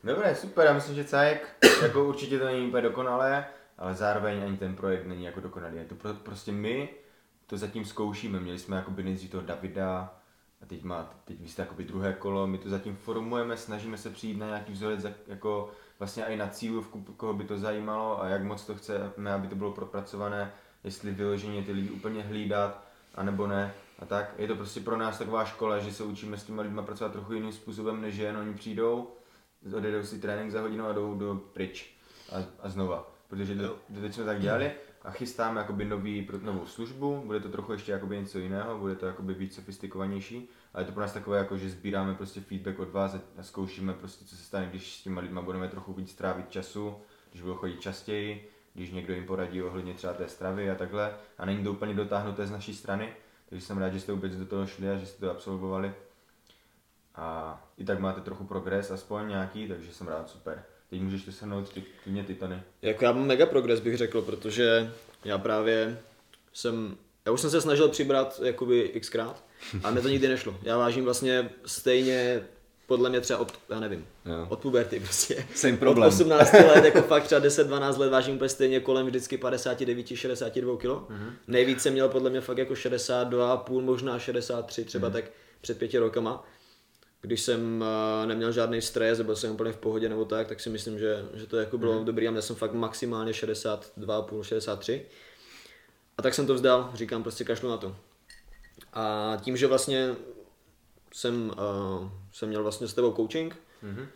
Dobré, super, já myslím, že Cajek, jako určitě to není úplně dokonalé, ale zároveň ani ten projekt není jako dokonalý. Je to pro, prostě my to zatím zkoušíme. Měli jsme jako nejdřív toho Davida, A teď, má, teď vy jste jakoby druhé kolo, my to zatím formujeme, snažíme se přijít na nějaký vzorec, jako vlastně i na cílovku, koho by to zajímalo a jak moc to chceme, aby to bylo propracované, jestli vyloženě ty lidi úplně hlídat, anebo ne. A tak je to prostě pro nás taková škola, že se učíme s těma lidma pracovat trochu jiným způsobem, než že jen oni přijdou, odejdou si trénink za hodinu a jdou, jdou pryč a, a znova. Protože do, do teď jsme tak dělali a chystáme jakoby nový, novou službu, bude to trochu ještě jakoby něco jiného, bude to jakoby víc sofistikovanější, ale je to pro nás takové jako, že sbíráme prostě feedback od vás a- a zkoušíme prostě, co se stane, když s těma lidma budeme trochu víc trávit času, když budou chodit častěji, když někdo jim poradí ohledně třeba té stravy a takhle a není to úplně dotáhnuté z naší strany, takže jsem rád, že jste vůbec do toho šli a že jste to absolvovali. A i tak máte trochu progres, aspoň nějaký, takže jsem rád, super. Teď můžeš ty shrnout ty, klidně ty tony. Jako já mám mega progres bych řekl, protože já právě jsem, já už jsem se snažil přibrat jakoby xkrát, a mě to nikdy nešlo. Já vážím vlastně stejně podle mě třeba od, já nevím, Jo. od puberty prostě. Same Od problém. 18 <laughs> let, jako fakt třeba 10-12 let vážím úplně stejně kolem vždycky 59-62 kg. Mm-hmm. Nejvíc jsem měl podle mě fakt jako 62,5, možná 63 třeba mm-hmm. tak před pěti rokama. Když jsem uh, neměl žádný stres, byl jsem úplně v pohodě nebo tak, tak si myslím, že, že to jako bylo mm-hmm. dobrý a měl jsem fakt maximálně 62,5, 63. A tak jsem to vzdal, říkám prostě kašlu na to. A tím, že vlastně jsem, uh, jsem měl vlastně s tebou coaching, mm-hmm.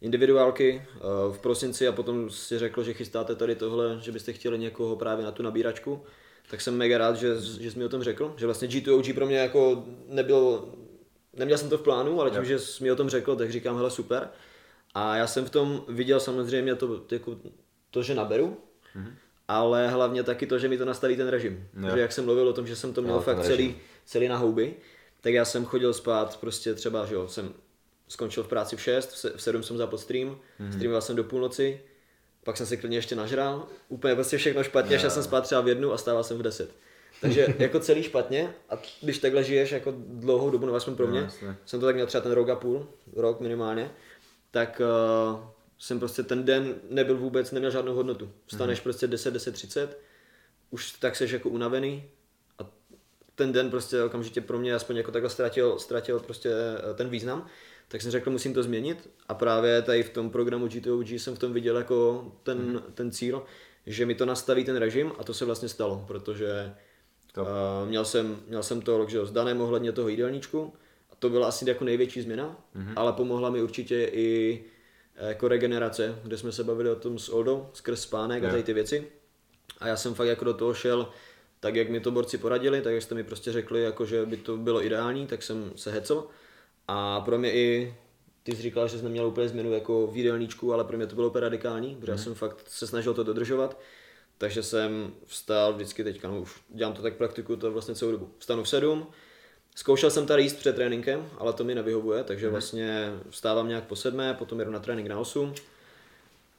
individuálky uh, v prosinci a potom si řekl, že chystáte tady tohle, že byste chtěli někoho právě na tu nabíračku, tak jsem mega rád, že, že jsi mi o tom řekl, že vlastně G2OG pro mě jako nebylo, neměl jsem to v plánu, ale tím, že jsi mi o tom řekl, tak říkám, hele super. A já jsem v tom viděl samozřejmě to, jako, to že naberu, mm-hmm. ale hlavně taky to, že mi to nastaví ten režim. Jo. Že jak jsem mluvil o tom, že jsem to měl Jo, fakt celý, celý na houby, tak já jsem chodil spát prostě třeba, že jo, jsem skončil v práci v 6, v se- v 7 jsem zapl stream, mm-hmm. streamoval jsem do půlnoci, pak jsem si klidně ještě nažral, úplně prostě všechno špatně, šel jsem spát třeba v jednu a stával jsem v 10. Takže jako celý špatně a když takhle žiješ jako dlouhou dobu, nebo aspoň pro mě, No, jasně. jsem to tak měl třeba ten rok a půl, rok minimálně, tak uh, jsem prostě ten den nebyl vůbec, neměl žádnou hodnotu. Vstaneš mm-hmm. prostě 10, 10, 30, už tak seš jako unavený a ten den prostě okamžitě pro mě aspoň jako takhle ztratil, ztratil prostě eh, ten význam, tak jsem řekl, musím to změnit a právě tady v tom programu G2OG jsem v tom viděl jako ten, mm. ten cíl, že mi to nastaví ten režim a to se vlastně stalo, protože Top. uh, měl, jsem, měl jsem to že jo, s Danem ohledně toho jídelníčku a to byla asi jako největší změna, mm-hmm. ale pomohla mi určitě i eh, jako regenerace, kde jsme se bavili o tom s Oldou, skrz spánek a Jo. tady ty věci. A já jsem fakt jako do toho šel tak, jak mi to borci poradili, tak jak jste mi prostě řekli, jako, že by to bylo ideální, tak jsem se hecel. A pro mě i, ty jsi říkal, že jsem neměl úplně změnu jako v jídelníčku, ale pro mě to bylo úplně radikální, protože já jsem fakt se snažil to dodržovat. Takže jsem vstal vždycky teďka, no už dělám to tak praktiku to vlastně celou dobu. Vstanu v 7, Zkoušel jsem tady jíst před tréninkem, ale to mi nevyhovuje, takže vlastně vstávám nějak po sedmé, potom jedu na trénink na 8.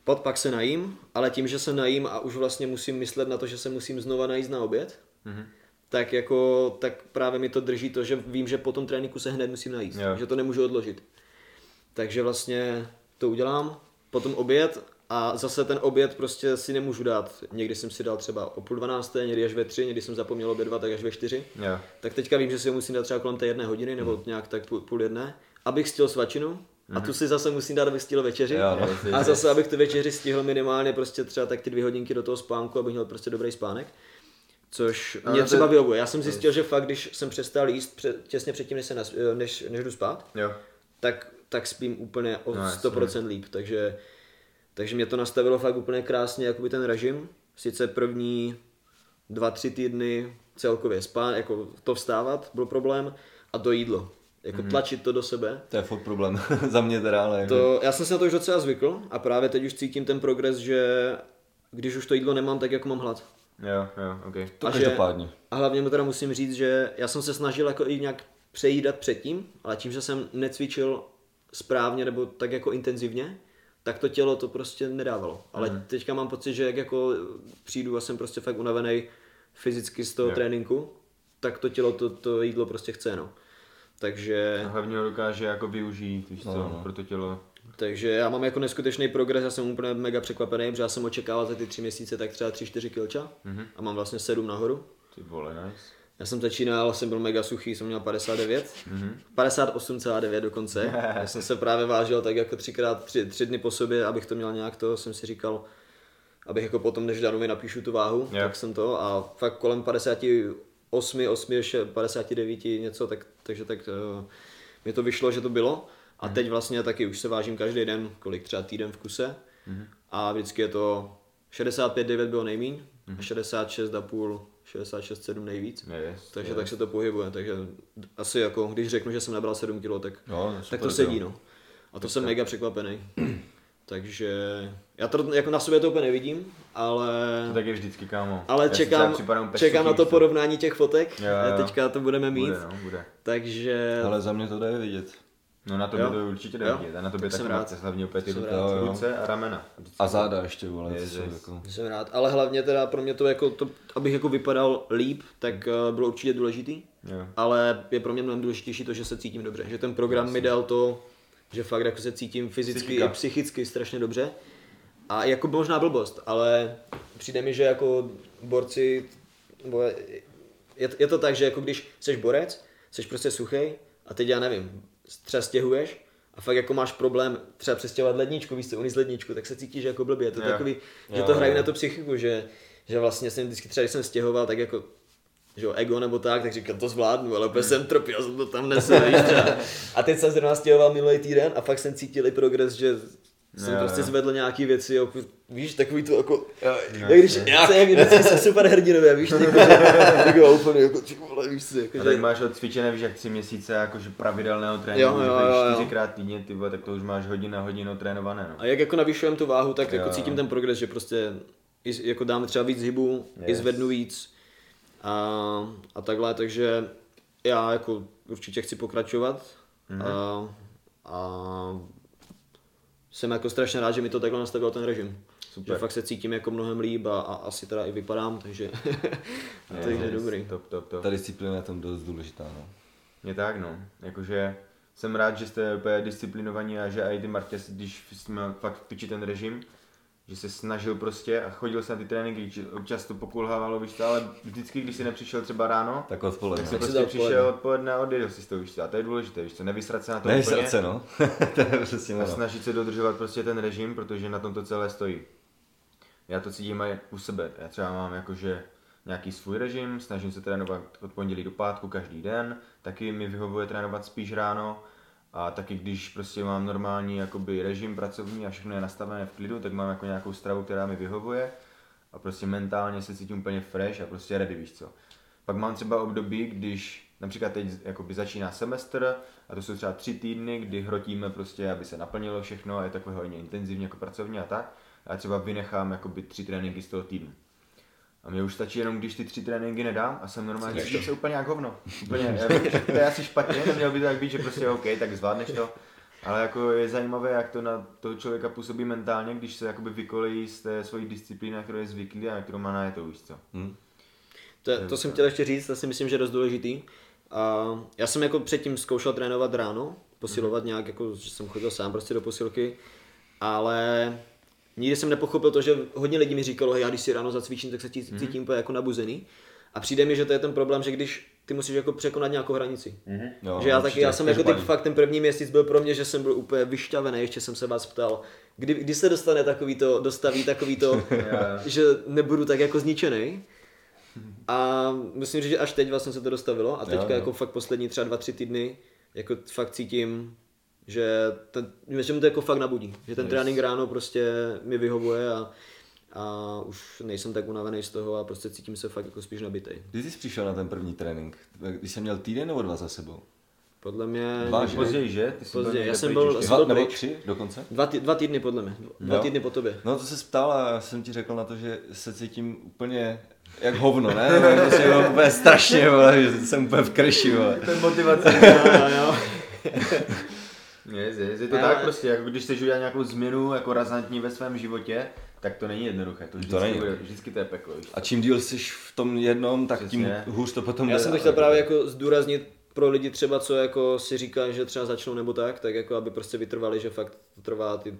Pod pak se najím, ale tím, že se najím a už vlastně musím myslet na to, že se musím znova najíst na oběd, mm-hmm. tak jako, tak právě mi to drží to, že vím, že po tom tréninku se hned musím najíst, Jo. že to nemůžu odložit. Takže vlastně to udělám, potom oběd a zase ten oběd prostě si nemůžu dát. Někdy jsem si dal třeba o půl dvanácté, někdy až ve tři, někdy jsem zapomněl obědvat, tak až ve čtyři. Jo. Tak teďka vím, že si ho musím dát třeba kolem té jedné hodiny, nebo Hmm. nějak tak půl, půl jedné, abych stihl svačinu. A tu si zase musím dát, abych stihl večeři. Jo, no. A zase, abych tu večeři stihl minimálně prostě třeba tak ty dvě hodinky do toho spánku, abych měl prostě dobrý spánek. Což mě třeba vyhovuje. Já jsem zjistil, že fakt, když jsem přestal jíst před, těsně předtím, než, se nas, než, než jdu spát, Jo. tak, tak spím úplně o No, jasně. 100% líp. Takže, takže mě to nastavilo fakt úplně krásně, jakoby ten režim. Sice první dva, tři týdny celkově spát, jako to vstávat byl problém a to jídlo. Jako mm-hmm. tlačit to do sebe. To je fakt problém <laughs> za mě teda, ale jako... To, já jsem se na to už docela zvykl a právě teď už cítím ten progres, že když už to jídlo nemám, tak jako mám hlad. Jo, jo, ok. To a že- každopádně. A hlavně mu teda musím říct, že já jsem se snažil jako i nějak přejídat předtím, ale tím, že jsem necvičil správně nebo tak jako intenzivně, tak to tělo to prostě nedávalo. Ale mm. teďka mám pocit, že jak jako přijdu a jsem prostě fakt unavený fyzicky z toho Jo. tréninku, tak to tělo to, to jídlo prostě chce, no. Takže, A hlavně ho dokáže jako využít, víš co, No, no. pro to tělo. takže já mám jako neskutečný progres, já jsem úplně mega překvapený, protože já jsem očekával za ty tři měsíce tak třeba 3-4 kilča Mhm. a mám vlastně 7 nahoru. Ty vole, nice. Já jsem začínal, jsem byl mega suchý, jsem měl 59, Mhm. 58,9 dokonce. Já jsem se právě vážil tak jako třikrát, tři, tři dny po sobě, abych to měl nějak to, jsem si říkal, abych jako potom, než Danovi napíšu tu váhu, Jo. tak jsem to a fakt kolem 58, 8, ještě 59 něco, tak, takže tak uh, mi to vyšlo, že to bylo. A teď vlastně taky už se vážím každý den, kolik třeba týden v kuse. A vždycky je to 65,9 bylo nejmíň, a 66,5, 66,7 nejvíc. Yes, takže yes. tak se to pohybuje, takže asi jako, když řeknu, že jsem nabral 7 kg, tak, Jo, tak to sedí, no. A to jsem mega překvapený. <clears throat> takže já to jako na sobě to úplně nevidím, ale, To tak je vždycky, kámo. ale Já čekám, čekám na to porovnání těch fotek, Jo, jo. teďka to budeme mít, Bude, no, bude. takže Ale za mě to jde vidět. No na tobě Jo. to určitě jde vidět. A na tobě Tak jsem taky rád. máte hlavně ty Jsem ruce, a ramena. A záda ještě, vole, Je, to jako... jsem rád, ale hlavně teda pro mě to jako to, abych jako vypadal líp, tak eh, bylo určitě důležitý. Jo. ale je pro mě mnohem důležitější to, že se cítím dobře. Že ten program mi dal to, že fakt jako se cítím fyzicky Psychika. i psychicky strašně dobře. A jako možná blbost, ale přijde mi, že jako borci, je, je to tak, že jako když jsi borec, jsi prostě suchý a teď já nevím, třeba stěhuješ a fakt jako máš problém třeba přestěhovat ledničku, víš co, uníst ledničku, tak se cítíš jako blbě. To je Jo. takový, že Jo, to hraje na tu psychiku, že, že vlastně jsem vždycky třeba, když jsem stěhoval, tak jako že jo, ego nebo tak, tak říkal, to zvládnu, ale úplně jsem trpěl, jsem to tam třeba. <laughs> A teď jsem zrovna stěhoval minulý týden a fakt jsem cítil i progres, že jsem Jo, prostě jo. zvedl nějaký věci, jako, víš, takový to jako, Jo, jak když, jak, jak vždycky jsou super hrdinové, víš, jako, že, <laughs> jako úplně, jako, ty vole, víš co, jako, že, teď máš odcvičené, víš, jak tři měsíce jakože pravidelného tréninku, Jo, jo, jo, jo. čtyřikrát týdně, ty vole, tak to už máš hodinu na hodinu trénované, no. a jak jako navyšujeme tu váhu, tak jako Jo. cítím ten progres, že prostě i, jako dáme třeba víc hybu, i Yes. zvednu víc a, a takhle, takže já jako určitě chci pokračovat Mhm. a, a jsem jako strašně rád, že mi to takhle nastavil ten režim. Super. Že fakt se cítím jako mnohem líp a, a asi teda i vypadám, takže, <laughs> takže Yes, dobrý. Top, top, top. Ta disciplína je tam dost důležitá, no. Je tak, no. Jakože jsem rád, že jste úplně disciplinovaní a že i ty Martě, když jsme fakt v piči ten režim, že se snažil prostě a chodil se na ty tréninky, že občas to pokulhávalo, víš co, ale vždycky, když si nepřišel třeba ráno, Tak odpoledne. tak si prostě dal přišel odpoledne a odjel si to, víš a to je důležité, víš co, nevysrat se na to Ne, úplně srdce, no. <laughs> to je přesně a snažit se dodržovat prostě ten režim, protože na tom to celé stojí. Já to cítím i u sebe, já třeba mám jakože nějaký svůj režim, snažím se trénovat od pondělí do pátku každý den, taky mi vyhovuje trénovat spíš ráno a taky když prostě mám normální jakoby režim pracovní a všechno je nastavené v klidu, tak mám jako nějakou stravu, která mi vyhovuje a prostě mentálně se cítím úplně fresh a prostě ready, víš co. Pak mám třeba období, když například teď jakoby začíná semestr a to jsou třeba tři týdny, kdy hrotíme prostě, aby se naplnilo všechno a je takové hodně intenzivně jako pracovně a tak. A třeba vynechám jakoby tři tréninky z toho týdnu. A mě už stačí jenom, když ty tři tréninky nedám a jsem normálně, cítím se úplně jak hovno. <laughs> Úplně, já vím, že to je asi špatně, nemělo by to tak být, že prostě OK, tak zvládneš to. Ale jako je zajímavé, jak to na toho člověka působí mentálně, když se jakoby vykolejí z té svojí disciplíny, na kterou je zvyklý a na kterou má na to, víš co. Hm. To, to jsem chtěl ještě říct, to si myslím, že je dost důležitý. A já jsem jako předtím zkoušel trénovat ráno, posilovat nějak, jako, že jsem chodil sám prostě do posilky, ale nikdy jsem nepochopil to, že hodně lidí mi říkalo, hej, já když si ráno zacvičím, tak se tí- cítím úplně jako nabuzený. A přijde mi, že to je ten problém, že když ty musíš jako překonat nějakou hranici. Jo, že já taky, určitě, já jsem jako ty, fakt ten první měsíc byl pro mě, že jsem byl úplně vyšťavený, ještě jsem se vás ptal, kdy, kdy se dostane takový to, dostaví takový to, <laughs> že nebudu tak jako zničený. A musím říct, že až teď vlastně se to dostavilo a teďka Jo, jo. jako fakt poslední třeba dva, tři týdny jako fakt cítím, že, ten, že mi to jako fakt nabudí. Že ten Yes. trénink ráno prostě mi vyhovuje a, a už nejsem tak unavený z toho a prostě cítím se fakt jako spíš nabitej. Kdy jsi přišel na ten první trénink? Když jsem měl týden nebo dva za sebou? Podle mě... Dva, že? Později, že? Ty jsi byl Později, já jsem byl- Dva byl nebo tři dokonce? Dva, tý, dva týdny podle mě. Dva Jo. týdny po tobě. No to se ptal a já jsem ti řekl na to, že se cítím úplně jak hovno, ne? <laughs> Prostě jo, úplně strašně, vole, že jsem úplně v krši, vole. To je motivace. <laughs> jo, jo. Je, je, je to Já- tak prostě, jako když chceš udělat nějakou změnu jako razantní ve svém životě, tak to není jednoduché, to vždycky, není. Bude, vždycky to je peklo. Víš? A čím díl jsi v tom jednom, tak tím Přesně. hůř to potom Já jde. jsem to chtěl právě jako zdůraznit pro lidi třeba, co jako si říká, že třeba začnou nebo tak, tak jako aby prostě vytrvali, že fakt to trvá ty,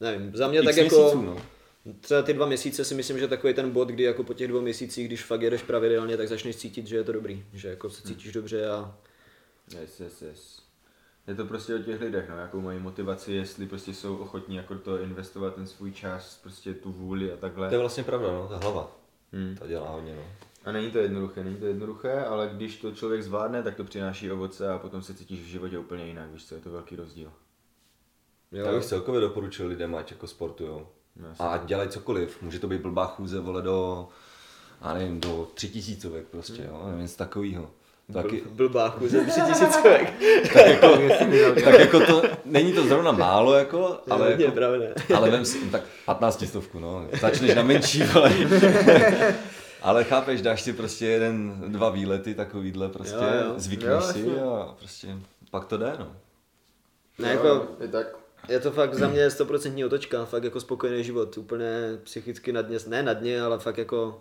nevím, za mě X tak jako, měsíců, no. Třeba ty dva měsíce si myslím, že takový ten bod, kdy jako po těch dvou měsících, když fakt jedeš pravidelně, tak začneš cítit, že je to dobrý, že jako se cítíš dobře a Yes, yes, yes. Je to prostě o těch lidech, no, jakou mají motivaci, jestli prostě jsou ochotní jako toho investovat ten svůj čas, prostě tu vůli a takhle. To je vlastně pravda, no, ta hlava. Hmm. To dělá hodně, no. A není to jednoduché, není to jednoduché, ale když to člověk zvládne, tak to přináší ovoce a potom se cítíš v životě úplně jinak, víš co, je to velký rozdíl. jo, Já bych celkově doporučil lidem, ať jako sportujou. No, A dělají cokoliv. Může to být blbá chůze, vole, do, já nevím, do tři tisícovek prostě, jo, nevím, nic takového. Taky, blbá chůze, tři <laughs> tisícovek. tak, jako, tak jako to, není to zrovna málo, jako, ale, Ale jako, pravda. ale vem si, tak 15 stovku, no, začneš na menší, vole. <laughs> Ale chápeš, dáš si prostě jeden, dva výlety takovýhle prostě, Jo, jo. zvykneš Jo, si jasně. a prostě pak to jde, no. Ne, jako, je tak. je to fakt za mě 100% otočka, fakt jako spokojený život, úplně psychicky na dně, ne na dně, ale fakt jako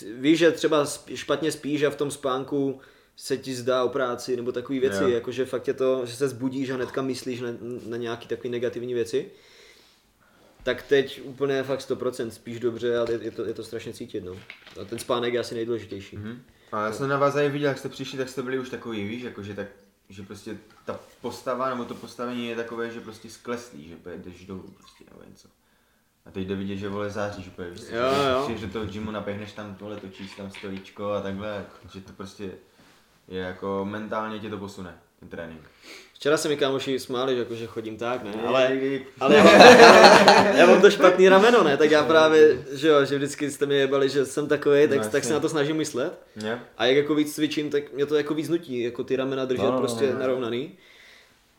víš, že třeba špatně spíš a v tom spánku se ti zdá o práci nebo takové věci, Jo. jakože fakt je to, že se zbudíš a hnedka myslíš na, na nějaké takové negativní věci. Tak teď úplně fakt 100% spíš dobře a je, je, to, je to strašně cítit, no. A ten spánek je asi nejdůležitější. Mhm. A já jsem na vás viděl, jak jste přišli, tak jste byli už takový, víš, jakože tak, že prostě ta postava nebo to postavení je takové, že prostě skleslí, že jdeš dolů prostě nebo něco. A teď jde vidět, že vole záříš úplně, víš, Jo, že, jo. že, že to gymu napěhneš tam tohle, točíš tam stolíčko a takhle, že to prostě je jako mentálně tě to posune, ten trénink. Včera se mi kámoši smáli, že, jako, že chodím tak, ne? Ale, Ale, já, <laughs> mám, já mám to špatný rameno, ne? Tak já právě, že jo, že vždycky jste mi jebali, že jsem takový, tak, No, tak se na to snažím myslet. ne? A jak jako víc cvičím, tak mě to jako víc nutí, jako ty ramena držet No, no, no, prostě no, no. narovnaný.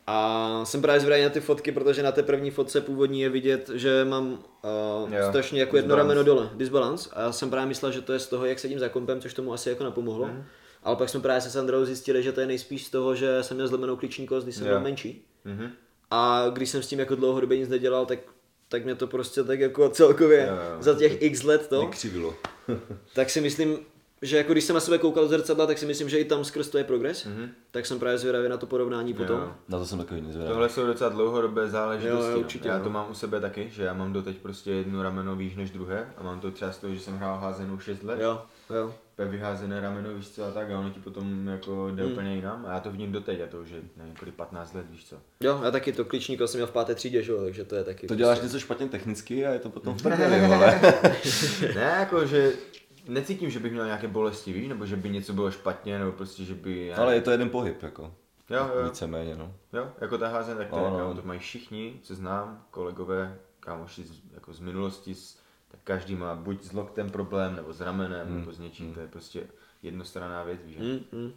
A jsem právě zvědavý na ty fotky, protože na té první fotce původní je vidět, že mám uh, Jo, strašně jako jedno disbalance. rameno dole, disbalance. A já jsem právě myslel, že to je z toho, jak sedím za kompem, což tomu asi jako napomohlo. Mhm. Ale pak jsme právě se Sandrou zjistili, že to je nejspíš z toho, že jsem měl zlomenou klíční kost, když jsem Jo. byl menší. Mhm. A když jsem s tím jako dlouhodobě nic nedělal, tak, tak mě to prostě tak jako celkově jo. za těch x let to, Nekřivilo. <laughs> tak si myslím, že jako když jsem na sebe koukal do zrcadla, tak si myslím, že i tam skrz to je progres. Mhm. Tak jsem právě zvědavý na to porovnání potom. Jo. Na to jsem takový nezvědavý. Tohle jsou docela dlouhodobé záležitosti. Jo, jo, no. určitě, já no. to mám u sebe taky, že já mám doteď prostě jedno rameno výš než druhé a mám to třeba z toho, že jsem hrál házenou 6 let. Jo, jo. Úplně vyházené rameno, víš co, a tak a ono ti potom jako jde Hmm. úplně jinam a já to vidím doteď a to už je nevím, kolik 15 let, víš co. Jo, já taky to klíčníko jsem měl v páté třídě, že jo, takže to je taky. To děláš něco špatně technicky a je to potom v <laughs> prdeli, ne, jako že necítím, že bych měl nějaké bolesti, víš, nebo že by něco bylo špatně, nebo prostě, že by... já Ale je to jeden pohyb, jako. Jo, jo. Víceméně, no. Jo, jako ta házená, tak to, No, no. to mají všichni, co znám, kolegové, kámoši z, jako z minulosti, z, tak každý má buď s loktem problém, nebo s ramenem, Hmm, nebo s něčím, to je prostě jednostranná věc, víš. Mm, mm.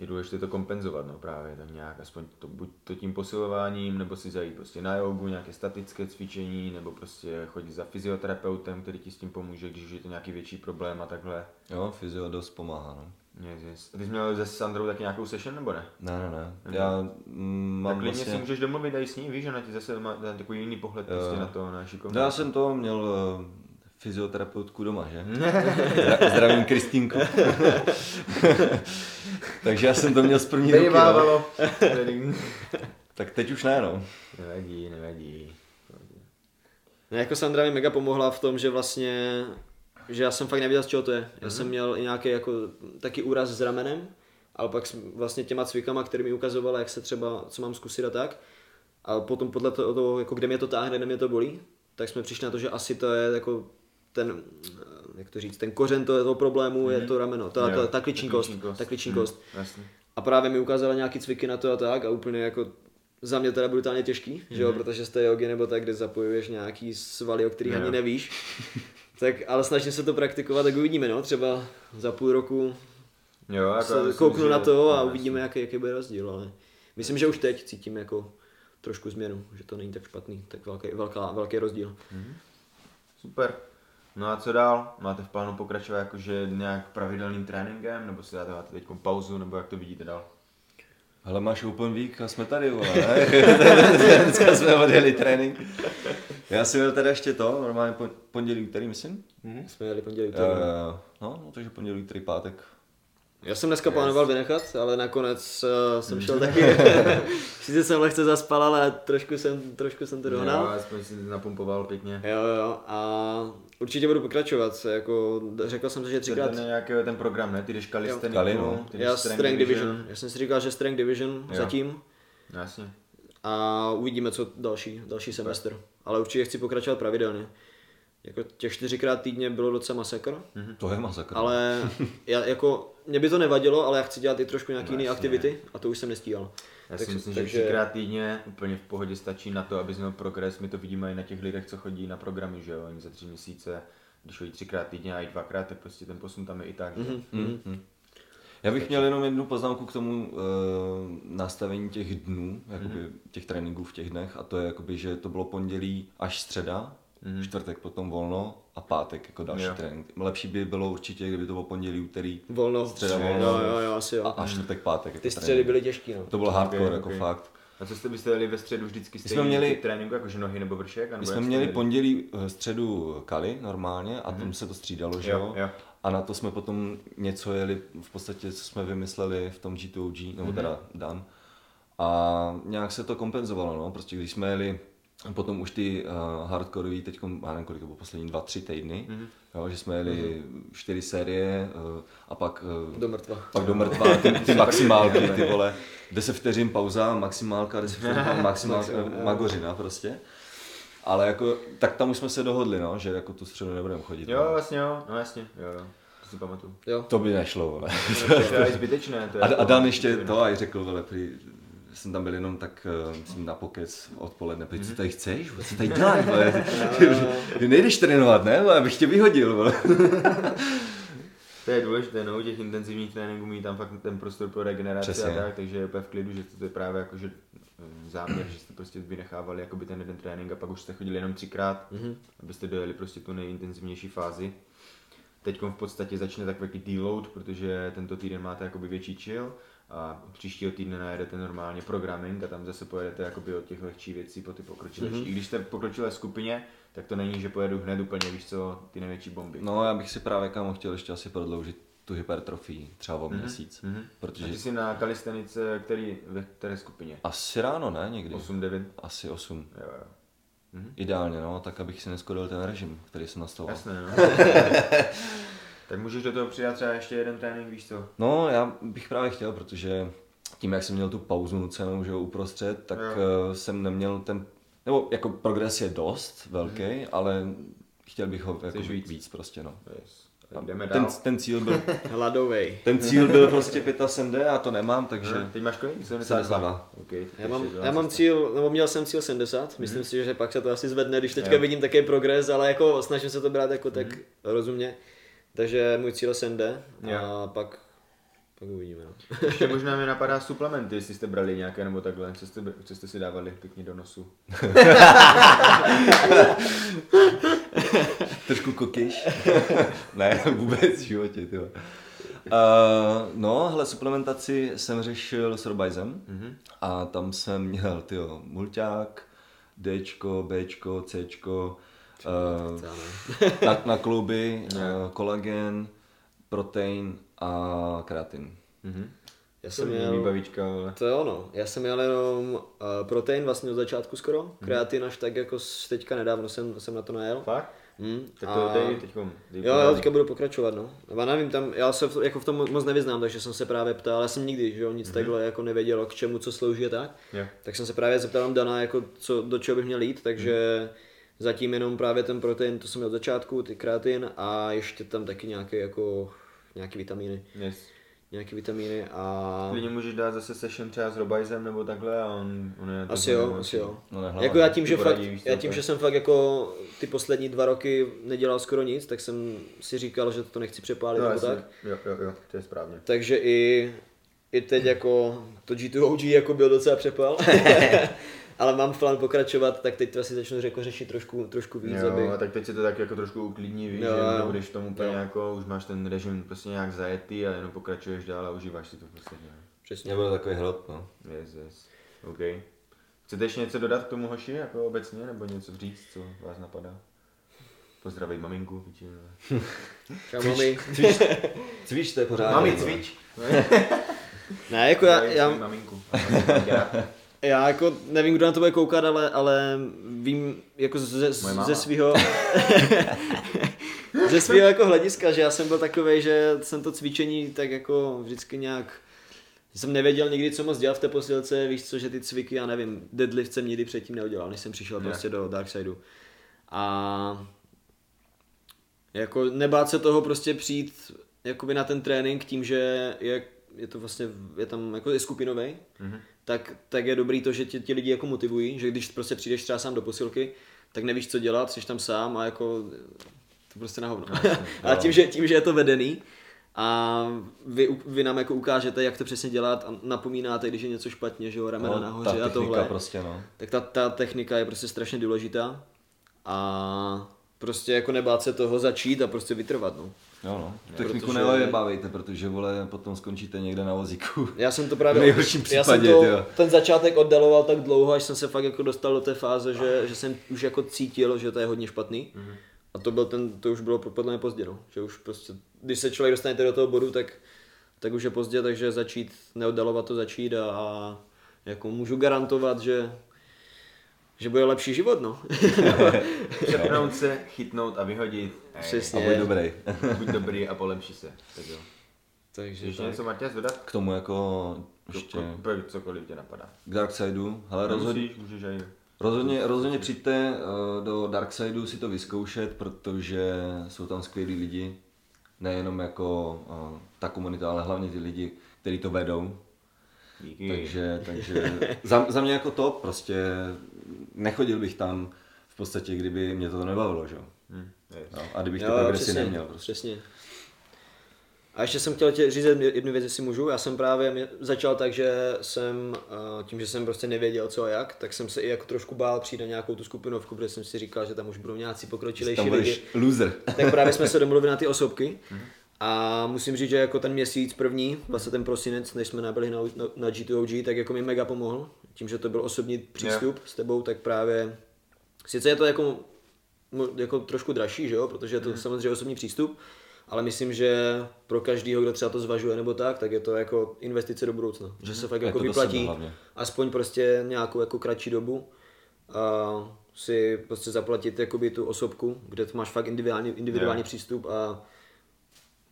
Je důležité to kompenzovat, no právě, tak nějak, aspoň to, buď to tím posilováním, nebo si zajít prostě na jogu, nějaké statické cvičení, nebo prostě chodit za fyzioterapeutem, který ti s tím pomůže, když už je to nějaký větší problém a takhle. Jo, fyzio dost pomáhá, no. Yes, yes. Ty jsi měl se Sandrou taky nějakou session, nebo ne? Ne, ne, ne. Já mm, tak mám si vlastně... můžeš domluvit i s ní, víš, ona ti zase má takový jiný pohled Jo. prostě na to, na šikovnost. No, já jsem to měl uh, fyzioterapeutku doma, že? <laughs> Zdra- Zdravím Kristýnku. <laughs> Takže já jsem to měl z první ruky, no. <laughs> Tak teď už ne, no. nevadí, nevadí. Ne, jako Sandra mi mega pomohla v tom, že vlastně, že já jsem fakt nevěděl, z čeho to je. Já Mhm. jsem měl i nějaký jako taky úraz s ramenem, ale pak vlastně těma cvikama, který mi ukazovala, jak se třeba, co mám zkusit a tak. A potom podle toho, toho jako kde mě to táhne, kde mě to bolí, tak jsme přišli na to, že asi to je jako ten, jak to říct, ten kořen toho, toho problému je to rameno, ta, Mhm. Jo, ta, ta kliční kost, klíční ta kliční Hm, kost. Jasně. A právě mi ukázala nějaký cviky na to a tak a úplně jako za mě teda brutálně těžký, že jo, protože z té jogy nebo tak, kde zapojuješ nějaký svaly, o kterých Jo. ani nevíš. <laughs> tak ale snažím se to praktikovat, tak uvidíme, no, třeba za půl roku Jo, jako se myslím, kouknu že- na to a uvidíme, jaký, jaký bude rozdíl, ale myslím, že už teď cítím jako trošku změnu, že to není tak špatný, tak velký, velká, velký rozdíl. Super. No a co dál? Máte v plánu pokračovat jakože nějak pravidelným tréninkem, nebo si dáte teď pauzu, nebo jak to vidíte dál? Hele, máš open week a jsme tady, vole, ne? <laughs> Dneska jsme odjeli trénink. Já si měl teda ještě to, normálně pon- pondělí, úterý, myslím. Jsme jeli pondělí. Uh, no, no, takže pondělí, úterý, pátek. Já jsem dneska plánoval vynechat, ale nakonec uh, jsem šel taky. <laughs> <laughs> Sice jsem lehce zaspal, ale trošku jsem, trošku jsem to Jo, dohnal. aspoň si napumpoval pěkně. Jo, jo, a určitě budu pokračovat. Jako, řekl jsem si, že Třikrát... Ten nějaký ten program, ne? Ty jdeš kalisteniku, Kali, no. ty jdeš Já Strength Division. Já jsem si říkal, že Strength Division Jo. zatím. Jasně. A uvidíme, co další, další semestr. Ale určitě chci pokračovat pravidelně. Jako těch čtyřikrát týdně bylo docela masakr, To je masakr. ale já, jako, mě by to nevadilo, ale já chci dělat i trošku nějaké jiné Jasně. aktivity a to už jsem nestíhal. Já Tak- si myslím, takže- že třikrát týdně úplně v pohodě stačí na to, aby měl progres. My to vidíme i na těch lidech, co chodí na programy, že jo, oni za tři měsíce, když chodí třikrát týdně a i dvakrát, tak prostě ten posun tam je i tak. že? Mhm. Já bych měl jenom jednu poznámku k tomu uh, nastavení těch dnů, jakoby Mhm. těch tréninků v těch dnech, a to je jakoby, že to bylo pondělí až středa, čtvrtek potom volno a pátek jako další Mhm. Jo. trénink. Lepší by bylo určitě, kdyby to bylo pondělí, úterý Volno. Středa, Jo, volno. jo, jo, asi jo. a, a čtvrtek, pátek. Jako Ty středy trénink. byly těžký, no. To bylo hardcore, Ok, jako ok. fakt. A co jste byste jeli ve středu vždycky jsme stejný měli- typ tréninku, jakože nohy nebo vršek? My jsme měli pondělí eh, středu Kali normálně a tam se to střídalo, že Mhm. Jo, jo? jo. A na to jsme potom něco jeli, v podstatě, co jsme vymysleli v tom G2OG, Mhm. nebo teda Dan. A nějak se to kompenzovalo, no, prostě když jsme jeli potom už ty uh, hardcoreový, teď, já nevím kolik to bylo, poslední dva, tři týdny, Mhm. jo, že jsme jeli čtyři série uh, a pak uh, Do mrtva. pak do mrtva, ty, ty maximálky, ty <laughs> vole, 10 vteřin pauza, maximálka, 10 vteřin pauza, <laughs> maximálka, magořina prostě. Ale jako, tak tam už jsme se dohodli, no, že jako tu středu nebudeme chodit. Jo, no. vlastně jo, no jasně, jo, jo. To si pamatuju. Jo. To by nešlo, vole. To je <laughs> zbytečné. To je A, a jako- Dan ještě to a řekl, vole, prý, jsem tam byl jenom tak uh, myslím, na pokec odpoledne, prý, co tady chceš, co tady děláš, vole, <laughs> ty, nejdeš trénovat, ne, vole, abych tě vyhodil, vole. <laughs> To je důležité, no, u těch intenzivních tréninků mít tam fakt ten prostor pro regeneraci Přesně. a tak, takže je úplně v klidu, že to je právě jako, že eh, záměr, že jste prostě vynechávali jakoby ten jeden trénink a pak už jste chodili jenom třikrát, mm-hmm. abyste dojeli prostě tu nejintenzivnější fázi. Teď v podstatě začne takový deload, protože tento týden máte jakoby větší chill a příštího týdne najedete normálně programming a tam zase pojedete jakoby od těch lehčích věcí po ty pokročilejší. Mm-hmm. I když jste v pokročilé skupině, tak to není, že pojedu hned úplně, víš co, ty největší bomby. No, já bych si právě kámo chtěl ještě asi prodloužit tu hypertrofii, třeba o měsíc, Mhm. protože A ty jsi na kalistenice, který, ve které skupině? asi ráno, ne, někdy. 8-9? Asi 8. Jo, jo. Ideálně, no, tak abych si neskodil ten režim, který jsem nastavoval. Jasné, no. <laughs> tak můžeš do toho přidat třeba ještě jeden trénink, víš co? No, já bych právě chtěl, protože tím, jak jsem měl tu pauzu nucenou, že jo, uprostřed, tak Jo. uh, jsem neměl ten, nebo jako progres je dost velký, Mhm. ale chtěl bych ho jako víc. víc. víc prostě, no. Yes. Tak jdeme Ten, dál. ten, cíl byl, <laughs> Hladovej. ten cíl byl prostě 75 a to nemám, takže Že? Teď máš kolik? 72. Okay, Já mám, já mám cíl, nebo měl jsem cíl 70, myslím si, že pak se to asi zvedne, když teďka Jo. vidím také progres, ale jako snažím se to brát jako tak rozumně. Takže můj cíl je 70 a Jo. pak, pak uvidíme. No. <laughs> Ještě možná mi napadá suplementy, jestli jste brali nějaké nebo takhle, co jste, co jste si dávali pěkně do nosu. <laughs> trošku kokyš. <laughs> ne, vůbec v životě, ty. Uh, no, hele, suplementaci jsem řešil s Robajzem Mhm. a tam jsem měl, tyjo, mulťák, Dčko, Bčko, Cčko, uh, na, na klouby, uh, kolagen, protein a kreatin. Mhm. Já jsem měl, výbavička, ale... to je ono, já jsem měl jenom uh, protein vlastně od začátku skoro, kreatin až tak jako teďka nedávno jsem, jsem na to najel. Fakt? Hmm, Tak to a- dej teďkom. Dej Jo, pořádek. teďka budu pokračovat, no. Já nevím, tam, já se v, jako v tom moc nevyznám, takže jsem se právě ptal, já jsem nikdy, že jo, nic mm-hmm. takhle jako nevěděl, k čemu, co slouží a tak. Jo. Tak jsem se právě zeptal Dana, jako co, do čeho bych měl jít, takže zatím jenom právě ten protein, to jsem měl od začátku, ty kreatin a ještě tam taky nějaké jako, nějaký vitamíny, Yes. nějaký vitamíny a... Klidně můžeš dát zase session třeba s Robajzem nebo takhle a on, on je Asi jo, asi jo. No, nehlava. jako já tím, že fakt, co, já tím, že jsem fakt jako ty poslední dva roky nedělal skoro nic, tak jsem si říkal, že to nechci přepálit No, nebo jasně. tak. Jo, jo, jo, to je správně. Takže i, i teď jako to G2OG jako byl docela přepal. <laughs> <laughs> Ale mám v plán pokračovat, tak teď to asi začnu jako řešit trošku, trošku víc, Jo, aby... a tak teď se to tak jako trošku uklidní, víš, Jo, že jo. nebudeš v tom úplně Jo. jako, už máš ten režim prostě nějak zajetý a jenom pokračuješ dál a užíváš si to v podstatě. ne? Přesně. Mě byl takový hrot, no. Yes, yes. OK. Chcete ještě něco dodat k tomu hoši, jako obecně, nebo něco říct, co vás napadá? Pozdravej maminku. většinou. <laughs> Čau, mami. Cvič, to je pořád. Mami, cvič. Ne, jako já, já, svoji maminku. Já jako nevím, kdo na to bude koukat, ale, ale vím jako ze, ze svého ze svého <laughs> jako hlediska, že já jsem byl takový, že jsem to cvičení tak jako vždycky nějak jsem nevěděl nikdy, co moc dělat v té posilce, víš co, že ty cviky, já nevím, deadlift jsem nikdy předtím neudělal, než jsem přišel Ne. prostě do Darksideu. A jako nebát se toho prostě přijít jakoby na ten trénink tím, že je, je to vlastně, je tam jako je skupinový, mm-hmm. Tak, tak je dobrý to, že tě ti lidi jako motivují, že když prostě přijdeš třeba sám do posilky, tak nevíš, co dělat, jsi tam sám a jako to prostě na hovno. <laughs> a tím že, tím, že je to vedený, a vy, vy nám jako ukážete, jak to přesně dělat a napomínáte, když je něco špatně, že jo, ramena No, nahoře ta a tohle. prostě, no. Tak ta, ta technika je prostě strašně důležitá a prostě jako nebát se toho začít a prostě vytrvat, no. Jo, no. Techniku Protože- neojebávejte, protože vole, potom skončíte někde na vozíku. Já jsem to V právě, nejhorším já jsem případě, to, jo. ten začátek oddaloval tak dlouho, až jsem se fakt jako dostal do té fáze, že, že jsem už jako cítil, že to je hodně špatný. Mhm. A to, byl ten, to už bylo podle mě pozdě, no. Že už prostě, když se člověk dostane do toho bodu, tak, tak už je pozdě, takže začít, neoddalovat to začít a, a jako můžu garantovat, že že bude lepší život, no. <laughs> Přepnout se, chytnout a vyhodit. Ej, Přesně. A buď dobrý. <laughs> Buď dobrý a polepší se. Tak jo. Takže Ještě tak. něco, Matěj, dodat? K tomu jako ještě Ještě... Cokoliv tě napadá. k Darksideu, ale rozhodně, můžeš aj... rozhodně, rozhodně přijďte eh, do Darksideu si to vyzkoušet, protože jsou tam skvělí lidi. Nejenom jako eh, ta komunita, ale hlavně ty lidi, kteří to vedou. Díky. Takže, takže <laughs> za, za mě jako to, prostě nechodil bych tam v podstatě, kdyby mě to nebavilo, že? jo. Hm, je. No, a kdybych ty Jo, progresy přesně, neměl. Prostě. Přesně. A ještě jsem chtěl tě říct jednu- věc, jestli můžu. Já jsem právě začal tak, že jsem, eh, tím, že jsem prostě nevěděl co a jak, tak jsem se i jako trošku bál přijít na nějakou tu skupinovku, protože jsem si říkal, že tam už budou nějací pokročilejší lidi. loser. Tak právě jsme <laughs> se domluvili na ty osobky. A musím říct, že jako ten měsíc první, vlastně ten prosinec, než jsme nabyli na, na, na G2OG, tak jako mi mega pomohl. Tím, že to byl osobní přístup s tebou, tak právě, sice je to jako, jako trošku dražší, že jo, protože je to samozřejmě osobní přístup, ale myslím, že pro každýho, kdo třeba to zvažuje nebo tak, tak je to jako investice do budoucna. Že se fakt Je jako vyplatí aspoň prostě nějakou jako kratší dobu a si prostě zaplatit jakoby tu osobku, kde to máš fakt individuální, individuální Jo. přístup a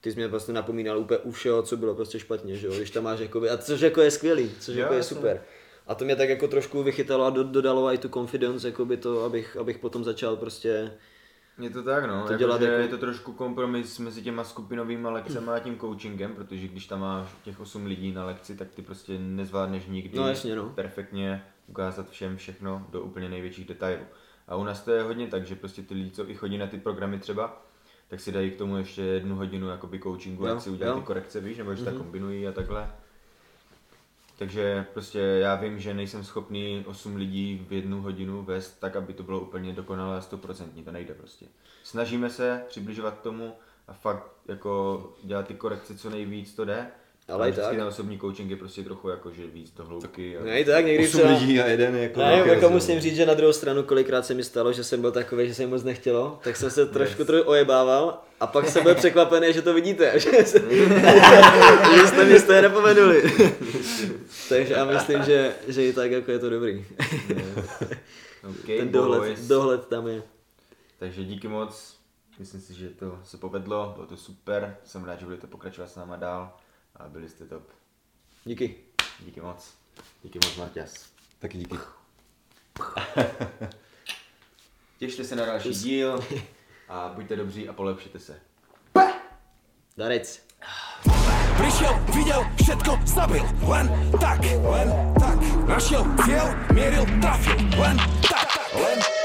ty jsi mě vlastně napomínal úplně u všeho, co bylo prostě špatně, že jo, když tam máš jakoby, a což jako je skvělý, což Jo, jako je super. A to mě tak jako trošku vychytalo a do, dodalo i tu confidence, jakoby to, abych, abych potom začal prostě, Je to tak, no. To Jako, dělat že jako- Je to trošku kompromis mezi těma skupinovými lekcemi a tím coachingem, protože když tam máš těch 8 lidí na lekci, tak ty prostě nezvládneš nikdy No, jasně, no. perfektně ukázat všem všechno do úplně největších detailů. A u nás to je hodně tak, že prostě ty lidi, co i chodí na ty programy třeba, tak si dají k tomu ještě jednu hodinu jakoby coachingu, Jo, jak si udělají ty korekce, víš, nebo že tak kombinují a takhle. Takže prostě já vím, že nejsem schopný 8 lidí v jednu hodinu vést tak, aby to bylo úplně dokonalé a 100%, to nejde prostě. Snažíme se přibližovat k tomu a fakt jako dělat ty korekce co nejvíc to jde, Ale i tak. ten osobní coaching je prostě trochu jako, že víc do hloubky. A... ne i tak někdy 8 třeba, lidí a jeden je jako Ne, jako musím říct, že na druhou stranu kolikrát se mi stalo, že jsem byl takový, že se mi moc nechtělo, tak jsem se trošku trochu ojebával a pak jsem byl překvapený, že to vidíte, <laughs> že, se, <laughs> že jste mi z toho nepomenuli. <laughs> Takže já myslím, že, že i tak jako je to dobrý. Okay, Ten dohled, boys. dohled tam je. Takže díky moc, myslím si, že to se povedlo, bylo to super, jsem rád, že budete pokračovat s náma dál a byli jste top. Díky. Díky moc. Díky moc, Marťas. Taky díky. <laughs> Těšte se na další díl a buďte dobří a polepšite se. Darec. Prišiel, videl, všetko zabil Len tak, len tak Našiel cieľ, mieril, trafil Len tak, len